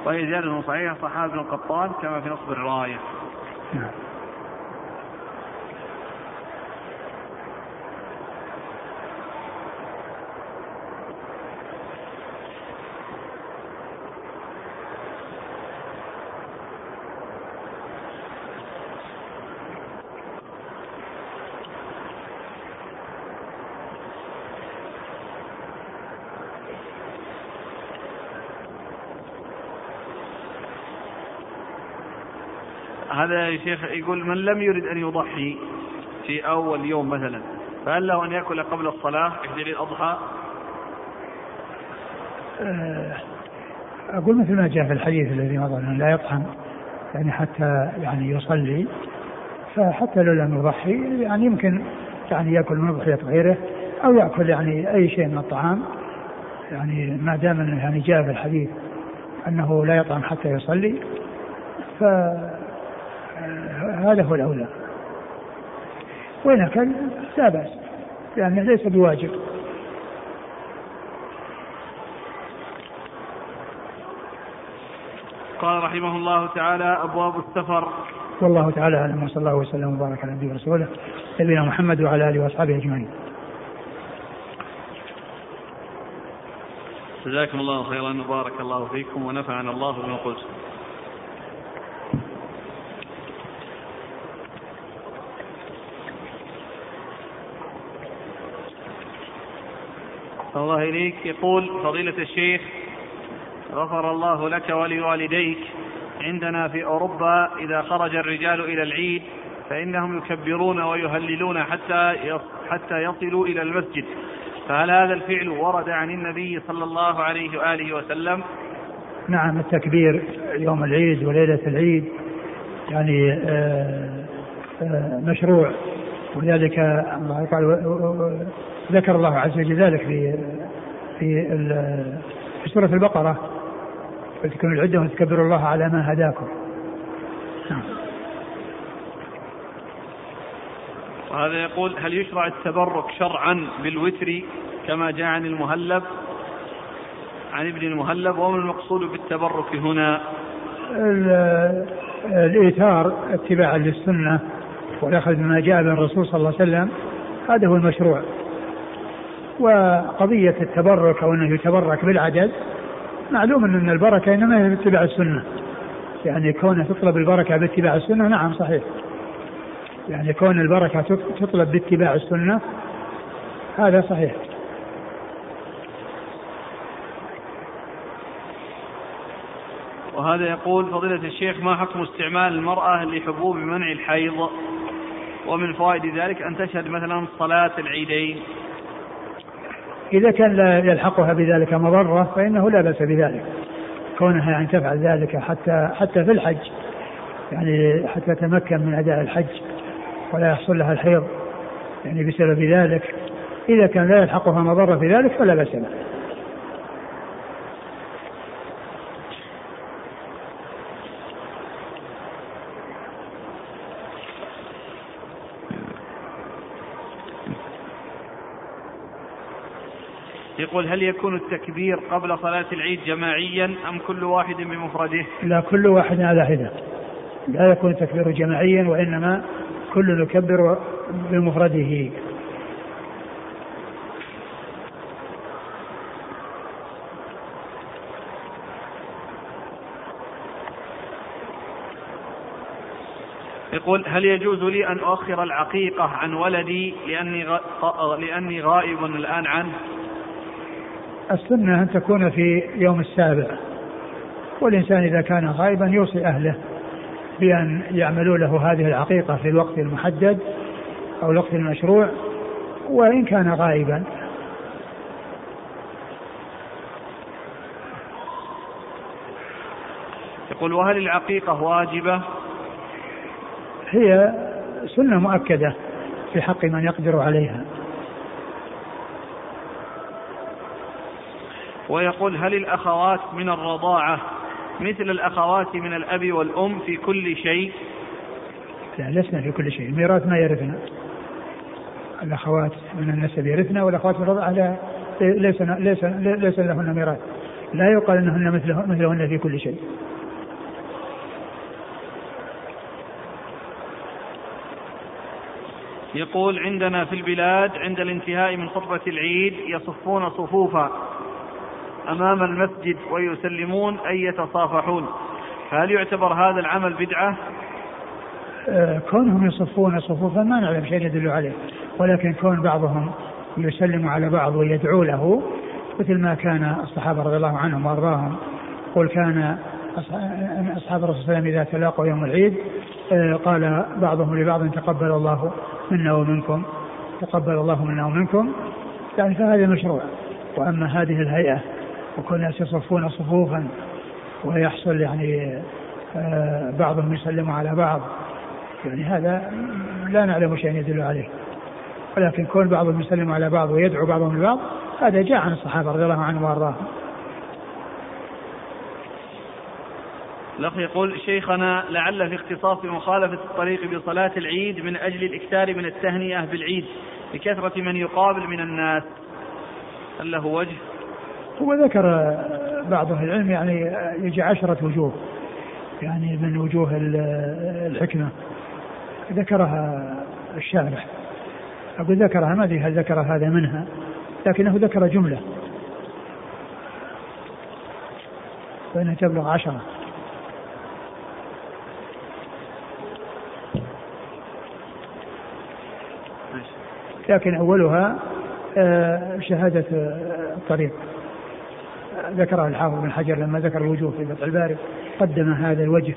وهي زيادة صحيحة صحابة القطان كما في نصب الراية نعم. هذا يا شيخ يقول من لم يرد أن يضحي في أول يوم مثلا فهل له أن يأكل قبل الصلاة في الأضحى؟ آه، أقول مثل ما جاء في الحديث الذي مضى لا يطعم يعني حتى يعني يصلي فحتى لو لم يضحي يعني يمكن يعني يأكل من أضحية غيره أو يأكل يعني أي شيء من الطعام يعني ما دام يعني جاء في الحديث أنه لا يطعم حتى يصلي ف هذا هو الأولى وإن أكل لا بأس لأنه ليس بواجب. قال رحمه الله تعالى أبواب السفر. والله تعالى أعلم وصلى الله وسلم وبارك على نبينا ورسوله نبينا محمد وعلى آله وأصحابه أجمعين. جزاكم الله خيرا وبارك الله فيكم ونفعنا الله بما قلتم. الله إليك. يقول فضيلة الشيخ غفر الله لك ولوالديك. عندنا في أوروبا إذا خرج الرجال إلى العيد فإنهم يكبرون ويهللون حتى حتى يصلوا إلى المسجد. فهل هذا الفعل ورد عن النبي صلى الله عليه وآله وسلم؟ نعم التكبير يوم العيد وليلة العيد يعني آه، آه، مشروع. ولذلك الله قال ذكر الله عز وجل ذلك في في في سورة البقرة. ولتكن العدة وتكبروا الله على ما هداكم. نعم. وهذا يقول هل يشرع التبرك شرعا بالوتر كما جاء عن المهلب؟ عن ابن المهلب وما المقصود بالتبرك هنا؟ الإيثار اتباعا للسنة والأخذ بما جاء من الرسول صلى الله عليه وسلم هذا هو المشروع. وقضية التبرك أو أنه يتبرك بالعدد معلوم أن البركة إنما هي باتباع السنة. يعني كونه تطلب البركة باتباع السنة نعم صحيح. يعني كون البركة تطلب باتباع السنة هذا صحيح. وهذا يقول فضيلة الشيخ ما حكم استعمال المرأة لحبوب منع الحيض؟ ومن فوائد ذلك أن تشهد مثلا صلاة العيدين. إذا كان لا يلحقها بذلك مضرة فإنه لا بأس بذلك. كونها يعني تفعل ذلك حتى حتى في الحج يعني حتى تتمكن من أداء الحج ولا يحصل لها الحيض يعني بسبب ذلك إذا كان لا يلحقها مضرة في ذلك فلا بأس له. يقول هل يكون التكبير قبل صلاة العيد جماعيا أم كل واحد بمفرده؟ لا كل واحد على حدة لا يكون التكبير جماعيا وإنما كل يكبر بمفرده يقول هل يجوز لي أن أؤخر العقيقة عن ولدي لأني لأني غائب الآن عنه؟ السنة أن تكون في يوم السابع. والإنسان إذا كان غائبا يوصي أهله بأن يعملوا له هذه العقيقة في الوقت المحدد أو الوقت المشروع وإن كان غائبا. يقول وهل العقيقة واجبة؟ هي سنة مؤكدة في حق من يقدر عليها. ويقول هل الأخوات من الرضاعة مثل الأخوات من الأب والأم في كل شيء؟ لا لسنا في كل شيء. الميراث ما يرثنا. الأخوات من النسب يرثنا والأخوات من الرضاعة لا ليس ليس ليس لهن ميراث. لا يقال إنهن مثله مثلهن في كل شيء. يقول عندنا في البلاد عند الانتهاء من خطبة العيد يصفون صفوفا. أمام المسجد ويسلمون أي يتصافحون فهل يعتبر هذا العمل بدعة؟ آه، كونهم يصفون صفوفا ما نعلم شيء يدل عليه ولكن كون بعضهم يسلم على بعض ويدعو له مثل ما كان الصحابة رضي الله عنهم وأرضاهم قل كان أصحاب الرسول صلى الله عليه وسلم إذا تلاقوا يوم العيد آه، قال بعضهم لبعض تقبل الله منا ومنكم تقبل الله منا ومنكم يعني فهذا مشروع وأما هذه الهيئة وكل الناس يصفون صفوفا ويحصل يعني آه، بعضهم يسلم على بعض يعني هذا لا نعلم شيئا يدل عليه ولكن كون بعضهم يسلم على بعض ويدعو بعضهم لبعض هذا جاء عن الصحابة رضي الله عنهم وأرضاهم. الأخ يقول شيخنا لعل في اختصاص مخالفة الطريق بصلاة العيد من أجل الإكثار من التهنئة بالعيد لكثرة من يقابل من الناس هل له وجه؟ هو ذكر بعض أهل العلم يعني يجي عشرة وجوه يعني من وجوه الحكمة. ذكرها الشارح. أقول ذكرها ما أدري هل ذكر هذا منها لكنه ذكر جملة. فإنها تبلغ عشرة. لكن أولها آه، شهادة الطريق. ذكرها الحافظ بن حجر لما ذكر الوجوه في فتح الباري قدم هذا الوجه.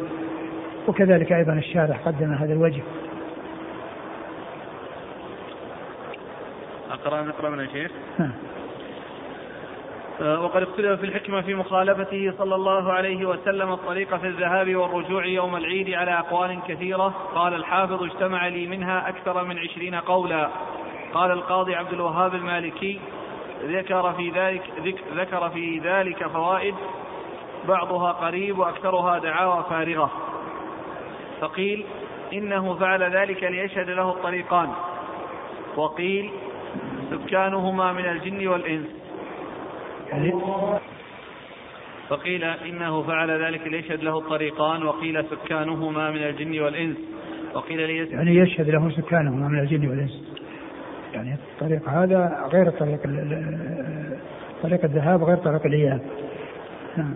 وكذلك أيضا الشارح قدم هذا الوجه. أقرأ نقرأ من الشيخ آه، وقد اختلف في الحكمة في مخالفته صلى الله عليه وسلم الطريق في الذهاب والرجوع يوم العيد على أقوال كثيرة. قال الحافظ اجتمع لي منها أكثر من عشرين قولا. قال القاضي عبد الوهاب المالكي ذكر في ذلك ذكر في ذلك فوائد بعضها قريب وأكثرها دعاوى فارغة. فقيل إنه فعل ذلك ليشهد له الطريقان. وقيل سكانهما من الجن والإنس. فقيل إنه فعل ذلك ليشهد له الطريقان وقيل سكانهما من الجن والإنس. وقيل ليس يعني يشهد له سكانهما من الجن والإنس. يعني الطريق هذا غير طريق طريق الذهاب غير طريق الإياب. نعم.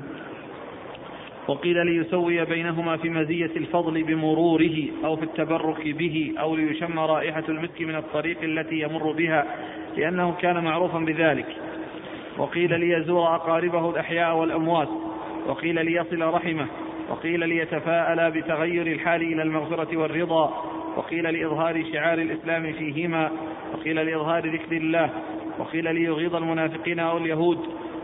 وقيل ليسوي بينهما في مزية الفضل بمروره أو في التبرك به أو ليشم رائحة المسك من الطريق التي يمر بها لأنه كان معروفا بذلك. وقيل ليزور أقاربه الأحياء والأموات. وقيل ليصل رحمه. وقيل ليتفاءل بتغير الحال إلى المغفرة والرضا. وقيل لإظهار شعار الإسلام فيهما وقيل لإظهار ذكر الله وقيل ليغيظ المنافقين أو اليهود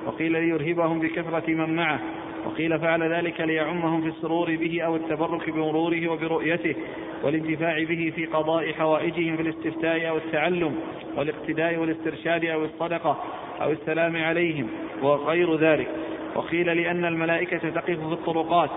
وقيل ليرهبهم بكثرة من معه وقيل فعل ذلك ليعمهم في السرور به أو التبرك بمروره وبرؤيته والانتفاع به في قضاء حوائجهم في الاستفتاء أو التعلم والاقتداء والاسترشاد أو الصدقة أو السلام عليهم وغير ذلك. وقيل لأن الملائكة تقف في الطرقات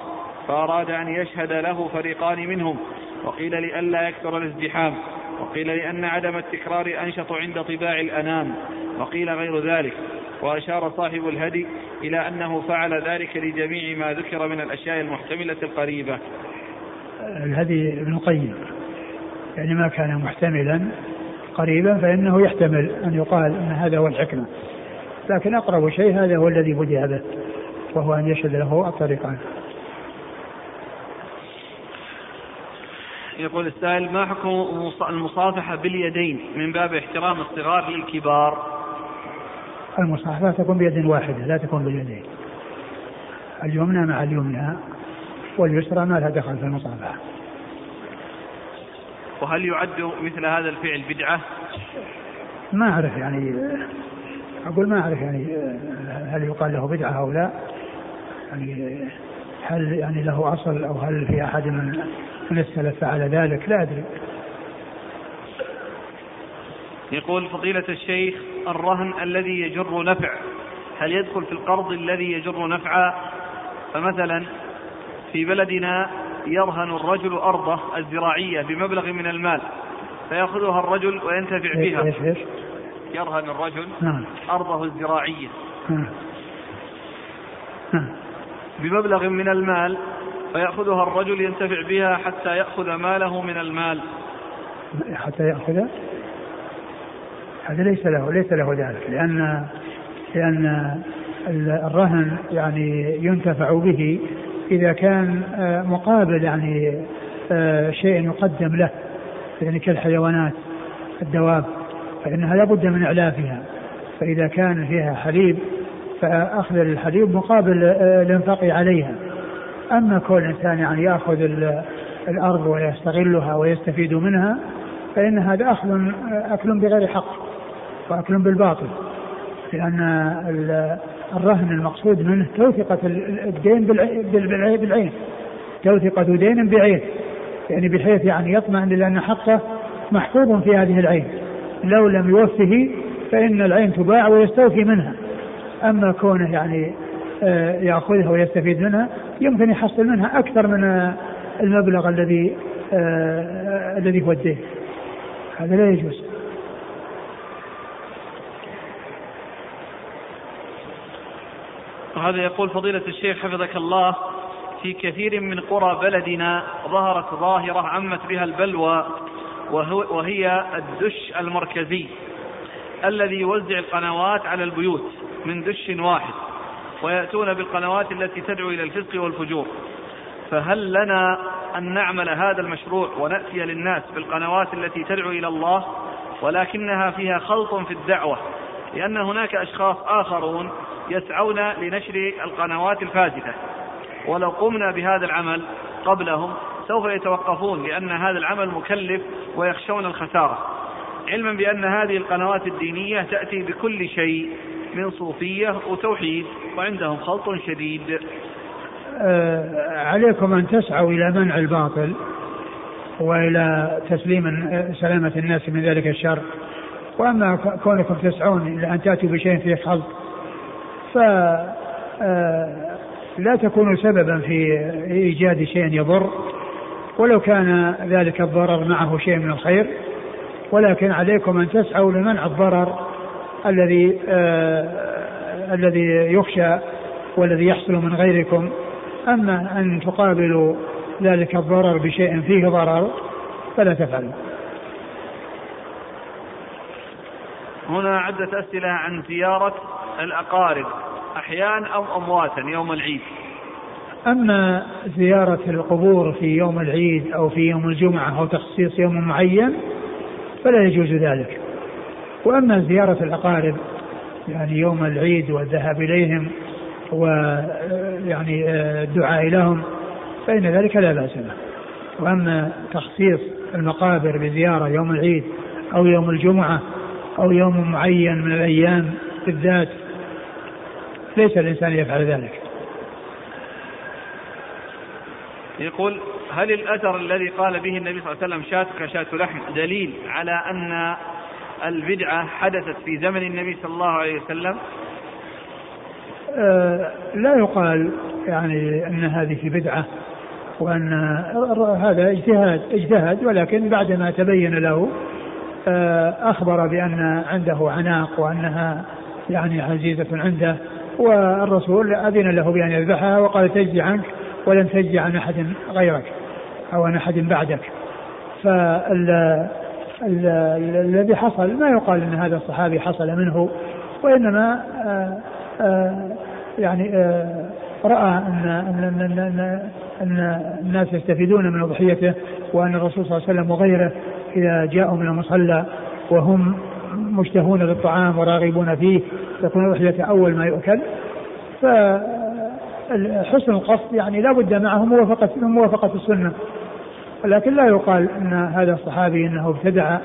فأراد أن يشهد له فريقان منهم وقيل لئلا يكثر الازدحام. وقيل لأن عدم التكرار أنشط عند طباع الأنام. وقيل غير ذلك. وأشار صاحب الهدي إلى أنه فعل ذلك لجميع ما ذكر من الأشياء المحتملة القريبة. الهدي ابن القيم. يعني ما كان محتملا قريبا فإنه يحتمل أن يقال أن هذا هو الحكمة. لكن أقرب شيء هذا هو الذي بدأ به وهو أن يشهد له الطريقان. يقول السائل ما حكم المصافحة باليدين من باب احترام الصغار للكبار المصافحة تكون بيد واحدة لا تكون باليدين. اليمنى مع اليمنى واليسرى ما لها دخل في المصافحة. وهل يعد مثل هذا الفعل بدعة؟ ما أعرف يعني أقول ما أعرف يعني هل يقال له بدعة أو لا. يعني هل يعني له أصل أو هل في أحد من السلف فعل ذلك لا أدري. يقول فضيلة الشيخ الرهن الذي يجر نفع هل يدخل في القرض الذي يجر نفعا؟ فمثلا في بلدنا يرهن الرجل أرضه الزراعية بمبلغ من المال فيأخذها الرجل وينتفع بها؟ يرهن الرجل نعم. أرضه الزراعية. نعم. نعم. بمبلغ من المال فيأخذها الرجل ينتفع بها حتى يأخذ ماله من المال. حتى يأخذ؟ هذا ليس له ليس له ذلك لأن لأن الرهن يعني ينتفع به إذا كان آه، مقابل يعني آه، شيء يقدم له يعني كالحيوانات الدواب فإنها لابد من إعلافها. فإذا كان فيها حليب فأخذ الحليب مقابل آه، الإنفاق عليها. أما كل إنسان يعني يأخذ الأرض ويستغلها ويستفيد منها فإن هذا أخذ أكل بغير حق وأكل بالباطل لأن الرهن المقصود منه توثقة الدين بالعين توثقة دين بعين يعني بحيث يعني يطمئن لأن حقه محفوظ في هذه العين. لو لم يوفه فإن العين تباع ويستوفي منها. أما كونه يعني آه، يأخذها ويستفيد منها يمكن يحصل منها أكثر من المبلغ الذي آه، الذي هو الدين. هذا لا يجوز. وهذا يقول فضيلة الشيخ حفظك الله في كثير من قرى بلدنا ظهرت ظاهرة عمت بها البلوى وهي الدش المركزي الذي يوزع القنوات على البيوت من دش واحد. ويأتون بالقنوات التي تدعو إلى الفسق والفجور. فهل لنا أن نعمل هذا المشروع ونأتي للناس بالقنوات التي تدعو إلى الله ولكنها فيها خلط في الدعوة؟ لأن هناك أشخاص آخرون يسعون لنشر القنوات الفاسدة. ولو قمنا بهذا العمل قبلهم سوف يتوقفون لأن هذا العمل مكلف ويخشون الخسارة. علما بأن هذه القنوات الدينية تأتي بكل شيء من صوفية وتوحيد وعندهم خلط شديد. آه عليكم أن تسعوا إلى منع الباطل وإلى تسليم سلامة الناس من ذلك الشر. وأما كونكم تسعون إلى أن تأتوا بشيء فيه خلط فلا آه، تكونوا سببا في إيجاد شيء يضر. ولو كان ذلك الضرر معه شيء من الخير ولكن عليكم أن تسعوا لمنع الضرر. الذي آه الذي يخشى والذي يحصل من غيركم. أما أن تقابلوا ذلك الضرر بشيء فيه ضرر فلا تفعلوا. هنا عدة أسئلة عن زيارة الأقارب أحيانا أو أمواتا يوم العيد. أما زيارة القبور في يوم العيد أو في يوم الجمعة أو تخصيص يوم معين فلا يجوز ذلك. وأما زيارة الأقارب يعني يوم العيد والذهاب إليهم ويعني الدعاء لهم فإن ذلك لا بأس به. وأما تخصيص المقابر بزيارة يوم العيد أو يوم الجمعة أو يوم معين من الأيام بالذات ليس الإنسان يفعل ذلك. يقول هل الأثر الذي قال به النبي صلى الله عليه وسلم شاتك شاة لحم دليل على أن البدعة حدثت في زمن النبي صلى الله عليه وسلم؟ آه لا يقال يعني أن هذه بدعة وأن هذا اجتهاد اجتهد ولكن بعدما تبين له آه أخبر بأن عنده عناق وأنها يعني عزيزة عنده والرسول أذن له بأن يذبحها وقال تجزي عنك ولن تجزي عن أحد غيرك أو عن أحد بعدك. فالذي حصل. ما يقال أن هذا الصحابي حصل منه وإنما آآ آه، آآ آه، يعني آه، رأى أن, أن, أن, أن, أن الناس يستفيدون من أضحيته وأن الرسول صلى الله عليه وسلم وغيره إذا جاءوا من المصلى وهم مشتهون بالطعام وراغبون فيه تكون الأضحية أول ما يؤكل. فحسن القصد يعني لا بد معه موافقة موافقة السنة. ولكن لا يقال أن هذا الصحابي أنه ابتدع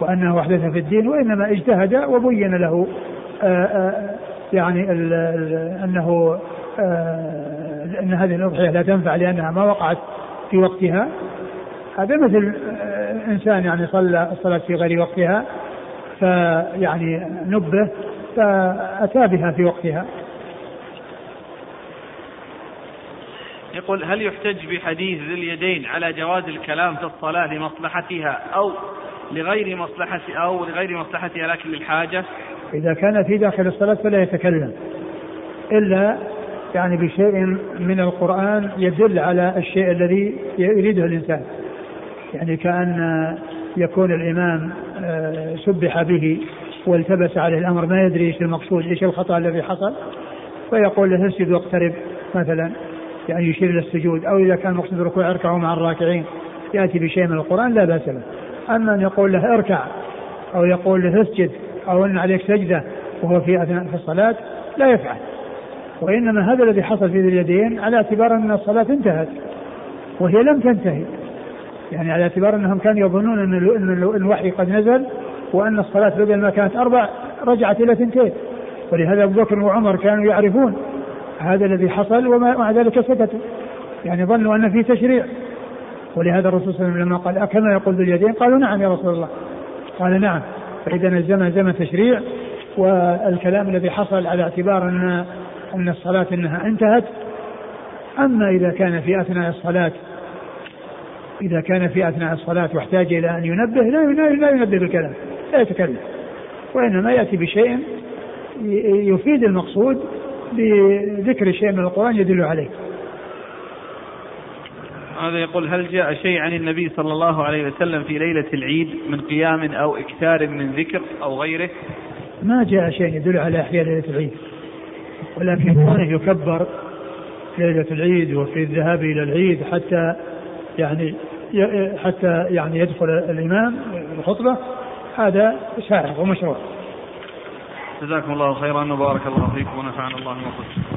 وأنه أحدث في الدين وإنما اجتهد وبين له آآ آآ يعني ال أنه أن هذه الأضحية لا تنفع لأنها ما وقعت في وقتها. هذا مثل إنسان يعني صلى الصلاة في غير وقتها فيعني نبه فأتى بها في وقتها. يقول هل يحتج بحديث ذي اليدين على جواز الكلام في الصلاة لمصلحتها أو لغير مصلحة أو لغير مصلحتها لكن للحاجة؟ إذا كان في داخل الصلاة فلا يتكلم إلا يعني بشيء من القرآن يدل على الشيء الذي يريده الإنسان يعني كأن يكون الإمام آه، سبح به والتبس عليه الأمر ما يدري إيش المقصود إيش الخطأ الذي حصل فيقول له اسجد واقترب مثلا يعني يشير إلى السجود أو إذا كان مقصود الركوع اركعوا مع الراكعين يأتي بشيء من القرآن لا بأس به أما أن يقول له اركع أو يقول له اسجد أو أن عليك سجدة وهو في أثناء في الصلاة لا يفعل. وإنما هذا الذي حصل في ذي اليدين على اعتبار أن الصلاة انتهت وهي لم تنتهي. يعني على اعتبار أنهم كانوا يظنون أن الوحي قد نزل وأن الصلاة بدل ما كانت أربع رجعت إلى ثنتين. ولهذا أبو بكر وعمر كانوا يعرفون هذا الذي حصل ومع ذلك سكتوا يعني ظنوا أن في تشريع. ولهذا الرسول صلى الله عليه وسلم لما قال أكما يقول ذو اليدين؟ قالوا نعم يا رسول الله. قال نعم. فإذا الزمن زمن تشريع والكلام الذي حصل على اعتبار أن أن الصلاة أنها انتهت. أما إذا كان في أثناء الصلاة إذا كان في أثناء الصلاة واحتاج إلى أن ينبه لا لا ينبه بالكلام لا يتكلم. وإنما يأتي بشيء يفيد المقصود بذكر شيء من القرآن يدل عليه. هذا يقول هل جاء شيء عن النبي صلى الله عليه وسلم في ليلة العيد من قيام أو إكثار من ذكر أو غيره؟ ما جاء شيء يدل على إحياء ليلة العيد. ولكن كونه يكبر ليلة العيد وفي الذهاب إلى العيد حتى يعني حتى يعني يدخل الإمام الخطبة. هذا شائع ومشروع. جزاكم الله خيرا وبارك الله فيكم ونفعنا الله وقلت